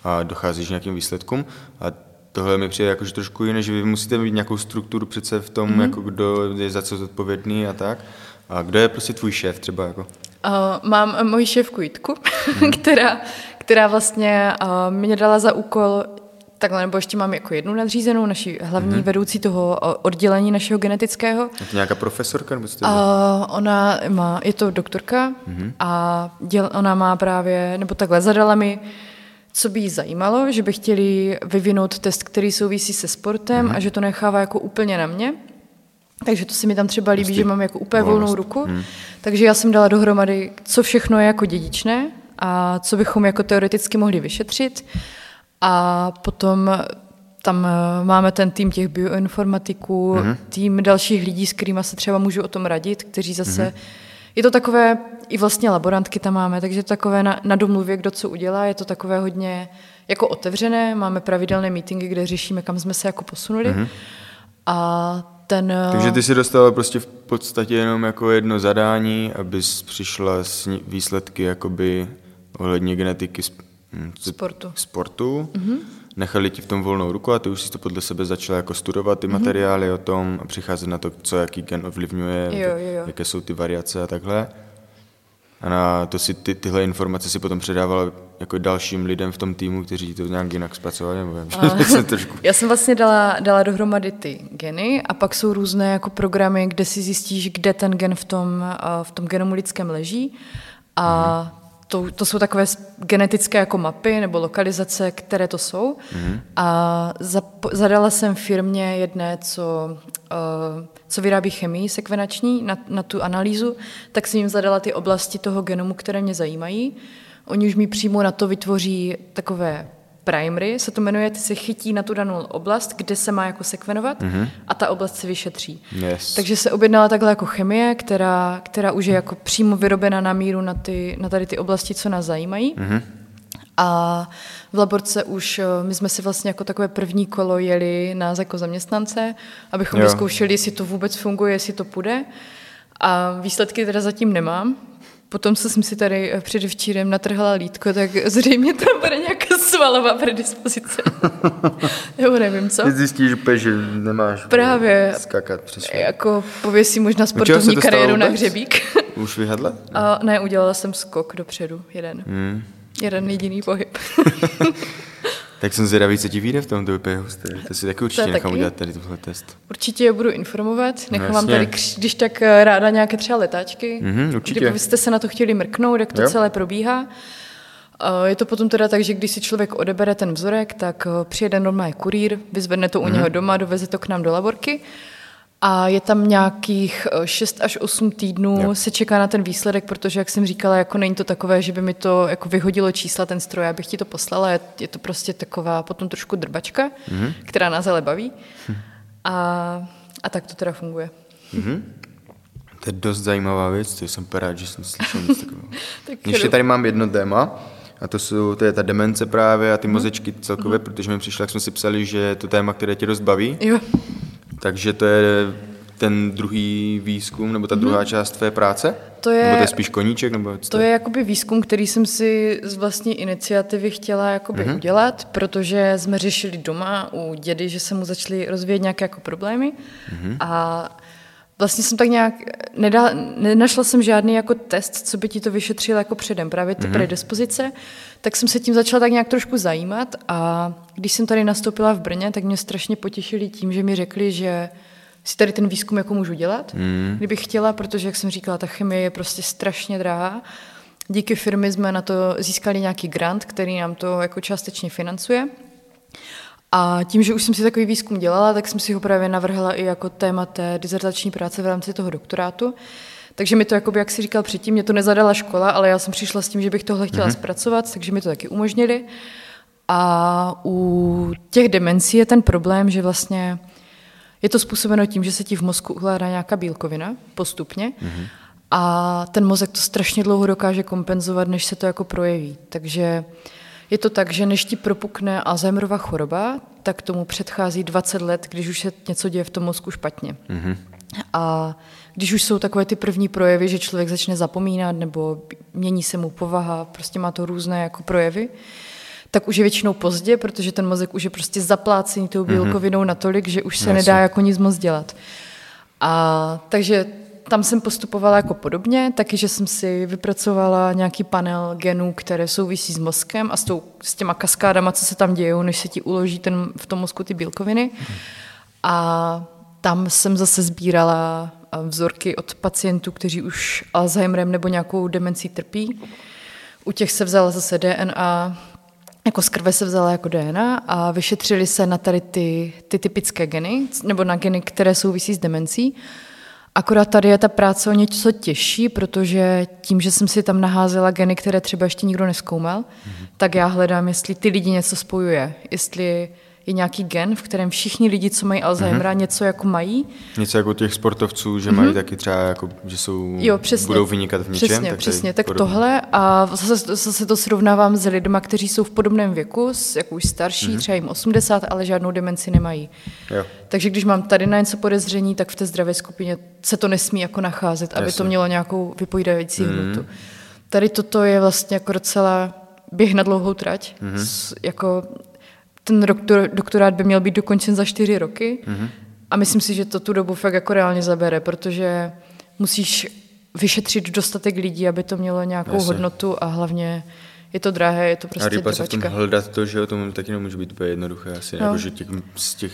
Speaker 1: a docházíš k nějakým výsledkům. A tohle mi přijde jakože trošku jiné, že vy musíte mít nějakou strukturu přece v tom, mm-hmm. jako kdo je za co zodpovědný a tak. A kdo je prostě tvůj šéf třeba? Jako?
Speaker 2: Uh, mám moji šéfku Jitku, hmm. která, která vlastně uh, mě dala za úkol takhle, nebo ještě mám jako jednu nadřízenou, naši hlavní mm-hmm. vedoucí toho oddělení našeho genetického.
Speaker 1: Je to nějaká profesorka? Nebo
Speaker 2: uh, ona má, je to doktorka mm-hmm. a děl, ona má právě, nebo takhle, zadala mi, co by jí zajímalo, že by chtěli vyvinout test, který souvisí se sportem mm-hmm. a že to nechává jako úplně na mě. Takže to se mi tam třeba líbí, prostě že mám jako úplně volnou ruku. Hmm. Takže já jsem dala dohromady, co všechno je jako dědičné a co bychom jako teoreticky mohli vyšetřit. A potom tam eh, máme ten tým těch bioinformatiků, hmm. tým dalších lidí, s kterými se třeba můžu o tom radit, kteří zase... Hmm. Je to takové, i vlastně laborantky tam máme, takže to takové na, na domluvě, kdo co udělá, je to takové hodně jako otevřené, máme pravidelné meetingy, kde řešíme, kam jsme se jako posunuli. Hmm. A ten...
Speaker 1: Takže ty si dostala prostě v podstatě jenom jako jedno zadání, abys přišla s výsledky jakoby ohledně genetiky hm,
Speaker 2: sportu.
Speaker 1: sportu. Mm-hmm. Nechali ti v tom volnou ruku a ty už si to podle sebe začala jako studovat ty mm-hmm. materiály o tom a přicházet na to, co jaký gen ovlivňuje,
Speaker 2: jo, jo, jo.
Speaker 1: jaké jsou ty variace a takhle. A na to si ty, tyhle informace si potom předával jako dalším lidem v tom týmu, kteří to nějak jinak zpracovali? Nebo
Speaker 2: jsem trošku... Já jsem vlastně dala, dala dohromady ty geny a pak jsou různé jako programy, kde si zjistíš, kde ten gen v tom, v tom genomu lidském leží. A hmm to, to jsou takové genetické jako mapy nebo lokalizace, které to jsou. Mm-hmm. A zadala jsem firmě jedné, co, uh, co vyrábí chemii sekvenační na, na tu analýzu, tak jsem jim zadala ty oblasti toho genomu, které mě zajímají. Oni už mi přímo na to vytvoří takové primary, se to jmenuje, ty se chytí na tu danou oblast, kde se má jako sekvenovat mm-hmm. a ta oblast se vyšetří.
Speaker 1: Yes.
Speaker 2: Takže se objednala takhle jako chemie, která, která už je jako přímo vyrobena na míru na, ty, na tady ty oblasti, co nás zajímají. Mm-hmm. A v laborce už eh, my jsme si vlastně jako takové první kolo jeli nás jako zaměstnance, abychom vyzkoušeli, jestli to vůbec funguje, jestli to půjde. A výsledky teda zatím nemám, Potom, co jsem si tady eh, předevčírem natrhla lítko, tak zřejmě tam bude nějaká svalová predispozice. Nebo nevím co.
Speaker 1: Ty zjistíš, že nemáš
Speaker 2: Právě
Speaker 1: skákat přesně.
Speaker 2: Jako pověsí možná sportovní kariéru na hřebík.
Speaker 1: Už vyhadla?
Speaker 2: A, ne, udělala jsem skok dopředu, jeden. Hmm. Jeden jediný pohyb.
Speaker 1: Tak jsem zvědavý, co ti vyjde v tom, to úplně husté. To si taky určitě to nechám taky? udělat tady tohle test.
Speaker 2: Určitě je budu informovat, no nechám no, vám tady, když tak eh, ráda nějaké třeba letáčky.
Speaker 1: Mm-hmm, určitě.
Speaker 2: Kdybyste se na to chtěli mrknout, jak to jo. celé probíhá. Eh, je to potom teda tak, že když si člověk odebere ten vzorek, tak eh, přijede normálně kurýr, vyzvedne to u mm-hmm. něho doma, doveze to k nám do laborky a je tam nějakých 6 až 8 týdnů jo. se čeká na ten výsledek, protože, jak jsem říkala, jako není to takové, že by mi to jako vyhodilo čísla ten stroj, abych ti to poslala. Je, je to prostě taková potom trošku drbačka, mm-hmm. která nás ale baví. Hm. A, a tak to teda funguje.
Speaker 1: Mm-hmm. To je dost zajímavá věc, to jsem rád, že jsem slyšel nic takového. tak Ještě tady mám jedno téma, a to, jsou, to je ta demence právě a ty mm. mozečky celkově, mm. protože mi přišlo, jak jsme si psali, že je to téma, které tě dost baví.
Speaker 2: Jo.
Speaker 1: Takže to je ten druhý výzkum, nebo ta mm-hmm. druhá část tvé práce?
Speaker 2: To je,
Speaker 1: nebo to je spíš koníček? Nebo
Speaker 2: to, to je jakoby výzkum, který jsem si z vlastní iniciativy chtěla jakoby mm-hmm. udělat, protože jsme řešili doma u dědy, že se mu začaly rozvíjet nějaké jako problémy mm-hmm. a vlastně jsem tak nějak, nedal, nenašla jsem žádný jako test, co by ti to vyšetřil jako předem, právě ty mm-hmm. predispozice, tak jsem se tím začala tak nějak trošku zajímat a když jsem tady nastoupila v Brně, tak mě strašně potěšili tím, že mi řekli, že si tady ten výzkum jako můžu dělat, mm. kdybych chtěla, protože, jak jsem říkala, ta chemie je prostě strašně drahá. Díky firmy jsme na to získali nějaký grant, který nám to jako částečně financuje. A tím, že už jsem si takový výzkum dělala, tak jsem si ho právě navrhla i jako téma té dizertační práce v rámci toho doktorátu. Takže mi to, jakoby, jak si říkal předtím, mě to nezadala škola, ale já jsem přišla s tím, že bych tohle chtěla mm-hmm. zpracovat, takže mi to taky umožnili. A u těch demencí je ten problém, že vlastně je to způsobeno tím, že se ti v mozku ukládá nějaká bílkovina postupně mm-hmm. a ten mozek to strašně dlouho dokáže kompenzovat, než se to jako projeví. Takže je to tak, že než ti propukne Alzheimerova choroba, tak tomu předchází 20 let, když už se něco děje v tom mozku špatně. Mm-hmm. A když už jsou takové ty první projevy, že člověk začne zapomínat nebo mění se mu povaha, prostě má to různé jako projevy, tak už je většinou pozdě, protože ten mozek už je prostě zaplácený tou mhm. bílkovinou mm-hmm. natolik, že už se Jasně. nedá jako nic moc dělat. A takže tam jsem postupovala jako podobně, taky, že jsem si vypracovala nějaký panel genů, které souvisí s mozkem a s, tou, s těma kaskádama, co se tam dějou, než se ti uloží ten, v tom mozku ty bílkoviny. A tam jsem zase sbírala vzorky od pacientů, kteří už Alzheimerem nebo nějakou demencí trpí. U těch se vzala zase DNA, jako z krve se vzala jako DNA a vyšetřili se na tady ty, ty typické geny, nebo na geny, které souvisí s demencí. Akorát tady je ta práce o něco těžší, protože tím, že jsem si tam naházela geny, které třeba ještě nikdo neskoumal, mm-hmm. tak já hledám, jestli ty lidi něco spojuje, jestli je nějaký gen, v kterém všichni lidi, co mají Alzheimera, mm-hmm. něco jako mají.
Speaker 1: Něco jako těch sportovců, že mm-hmm. mají taky třeba, jako, že jsou, jo, přesně, budou vynikat v něčem.
Speaker 2: Přesně, tak přesně. Tak podobně. tohle a zase, zase to srovnávám s lidmi, kteří jsou v podobném věku, jako už starší, mm-hmm. třeba jim 80, ale žádnou demenci nemají. Jo. Takže když mám tady na něco podezření, tak v té zdravé skupině se to nesmí jako nacházet, aby Jasně. to mělo nějakou vypovídající mm-hmm. hmotu. Tady toto je vlastně jako docela běh na dlouhou trať. Mm-hmm. S, jako ten doktor, doktorát by měl být dokončen za čtyři roky mm-hmm. a myslím si, že to tu dobu fakt jako reálně zabere, protože musíš vyšetřit dostatek lidí, aby to mělo nějakou Jasně. hodnotu a hlavně je to drahé, je to prostě A
Speaker 1: ryba se v tom hledat to, že o tom taky nemůže být úplně jednoduché asi, no. jako, že těch, z těch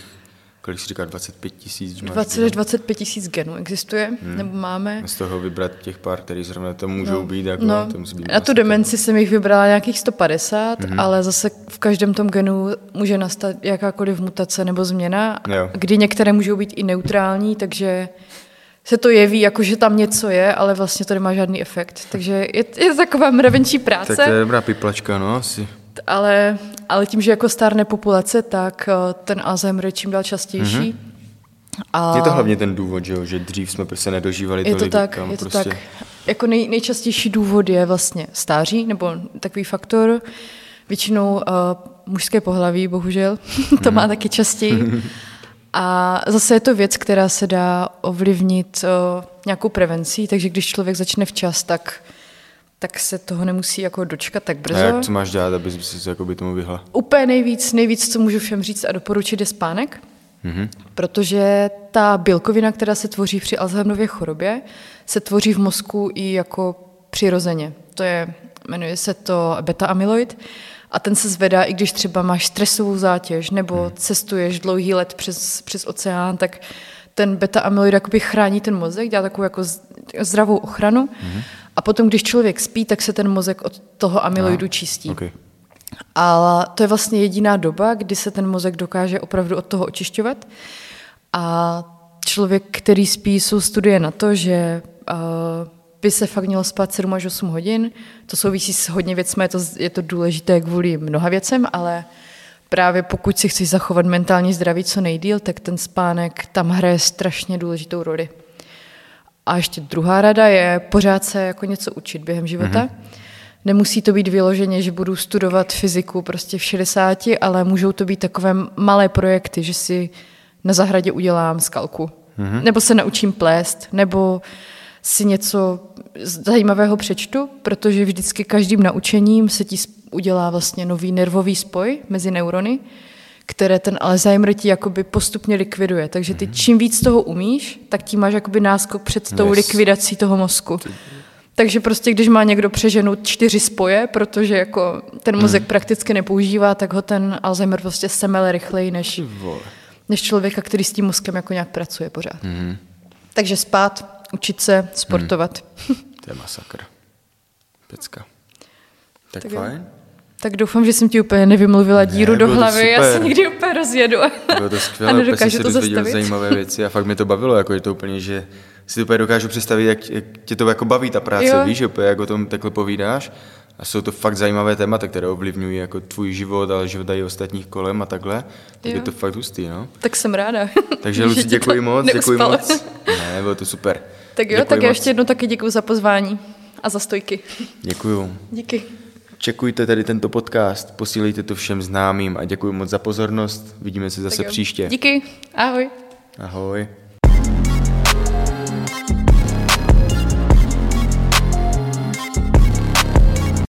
Speaker 1: kolik si říká, 25 tisíc?
Speaker 2: 20 až 25 tisíc genů existuje, hmm. nebo máme.
Speaker 1: A z toho vybrat těch pár, který zrovna to můžou no. být, jako
Speaker 2: no.
Speaker 1: to musí být
Speaker 2: Na tu demenci jsem jich vybrala nějakých 150, hmm. ale zase v každém tom genu může nastat jakákoliv mutace nebo změna, jo. kdy některé můžou být i neutrální, takže se to jeví, jako že tam něco je, ale vlastně to nemá žádný efekt. Takže je, je to taková mravenčí práce.
Speaker 1: Tak to je dobrá piplačka, no asi
Speaker 2: ale, ale tím, že jako stárne populace, tak eh, ten Alzheimer je čím dál častější. Mm-hmm.
Speaker 1: A... Je to hlavně ten důvod, že, jo? že dřív jsme se nedožívali
Speaker 2: je to tak, Je to prostě... tak. Jako nej, nejčastější důvod je vlastně stáří, nebo takový faktor. Většinou uh, mužské pohlaví, bohužel, to má mhm. taky častěji. A zase je to věc, která se dá ovlivnit uh, nějakou prevencí, takže když člověk začne včas, tak tak se toho nemusí jako dočkat tak brzo. A
Speaker 1: jak co máš dělat, aby si jako by tomu vyhla?
Speaker 2: Úplně nejvíc, nejvíc, co můžu všem říct a doporučit, je spánek. Mm-hmm. Protože ta bílkovina, která se tvoří při Alzheimerově chorobě, se tvoří v mozku i jako přirozeně. To je, jmenuje se to beta-amyloid a ten se zvedá, i když třeba máš stresovou zátěž nebo hmm. cestuješ dlouhý let přes, přes oceán, tak ten beta-amyloid jakoby chrání ten mozek, dělá takovou jako zdravou ochranu. Hmm. A potom, když člověk spí, tak se ten mozek od toho amyloidu no, čistí. Okay. A to je vlastně jediná doba, kdy se ten mozek dokáže opravdu od toho očišťovat. A člověk, který spí, jsou studie na to, že uh, by se fakt mělo spát 7 až 8 hodin. To souvisí s hodně věcmi, je to, je to důležité kvůli mnoha věcem, ale právě pokud si chceš zachovat mentální zdraví co nejdíl, tak ten spánek tam hraje strašně důležitou roli. A ještě druhá rada je pořád se jako něco učit během života. Mm-hmm. Nemusí to být vyloženě, že budu studovat fyziku prostě v 60, ale můžou to být takové malé projekty, že si na zahradě udělám skalku. Mm-hmm. Nebo se naučím plést, nebo si něco zajímavého přečtu, protože vždycky každým naučením se ti udělá vlastně nový nervový spoj mezi neurony které ten Alzheimer ti jakoby postupně likviduje. Takže ty mhm. čím víc toho umíš, tak tím máš jakoby náskok před tou yes. likvidací toho mozku. Takže prostě, když má někdo přeženu čtyři spoje, protože jako ten mozek mm. prakticky nepoužívá, tak ho ten Alzheimer prostě semele rychleji než, než člověka, který s tím mozkem jako nějak pracuje pořád. Mm. Takže spát, učit se, sportovat.
Speaker 1: Mm. to je masakr. Pecka. Tak, tak fajn. Jo.
Speaker 2: Tak doufám, že jsem ti úplně nevymluvila díru ne, do hlavy, já se někdy úplně rozjedu
Speaker 1: bylo to skvělé, a nedokážu to zastavit. zajímavé věci a fakt mi to bavilo, jako je to úplně, že si úplně dokážu představit, jak, jak tě to jako baví ta práce, jo. víš, úplně jak o tom takhle povídáš. A jsou to fakt zajímavé témata, které ovlivňují jako tvůj život, ale život i ostatních kolem a takhle. Tak jo. je to fakt hustý, no.
Speaker 2: Tak jsem ráda.
Speaker 1: Takže Luci, děkuji moc, děkuji moc. Ne, bylo to super.
Speaker 2: Tak jo, děkuji tak moc. ještě jednou taky děkuji za pozvání a za stojky.
Speaker 1: Děkuju.
Speaker 2: Díky.
Speaker 1: Čekujte tedy tento podcast, posílejte to všem známým a děkuji moc za pozornost. Vidíme se zase příště.
Speaker 2: Díky, ahoj.
Speaker 1: Ahoj.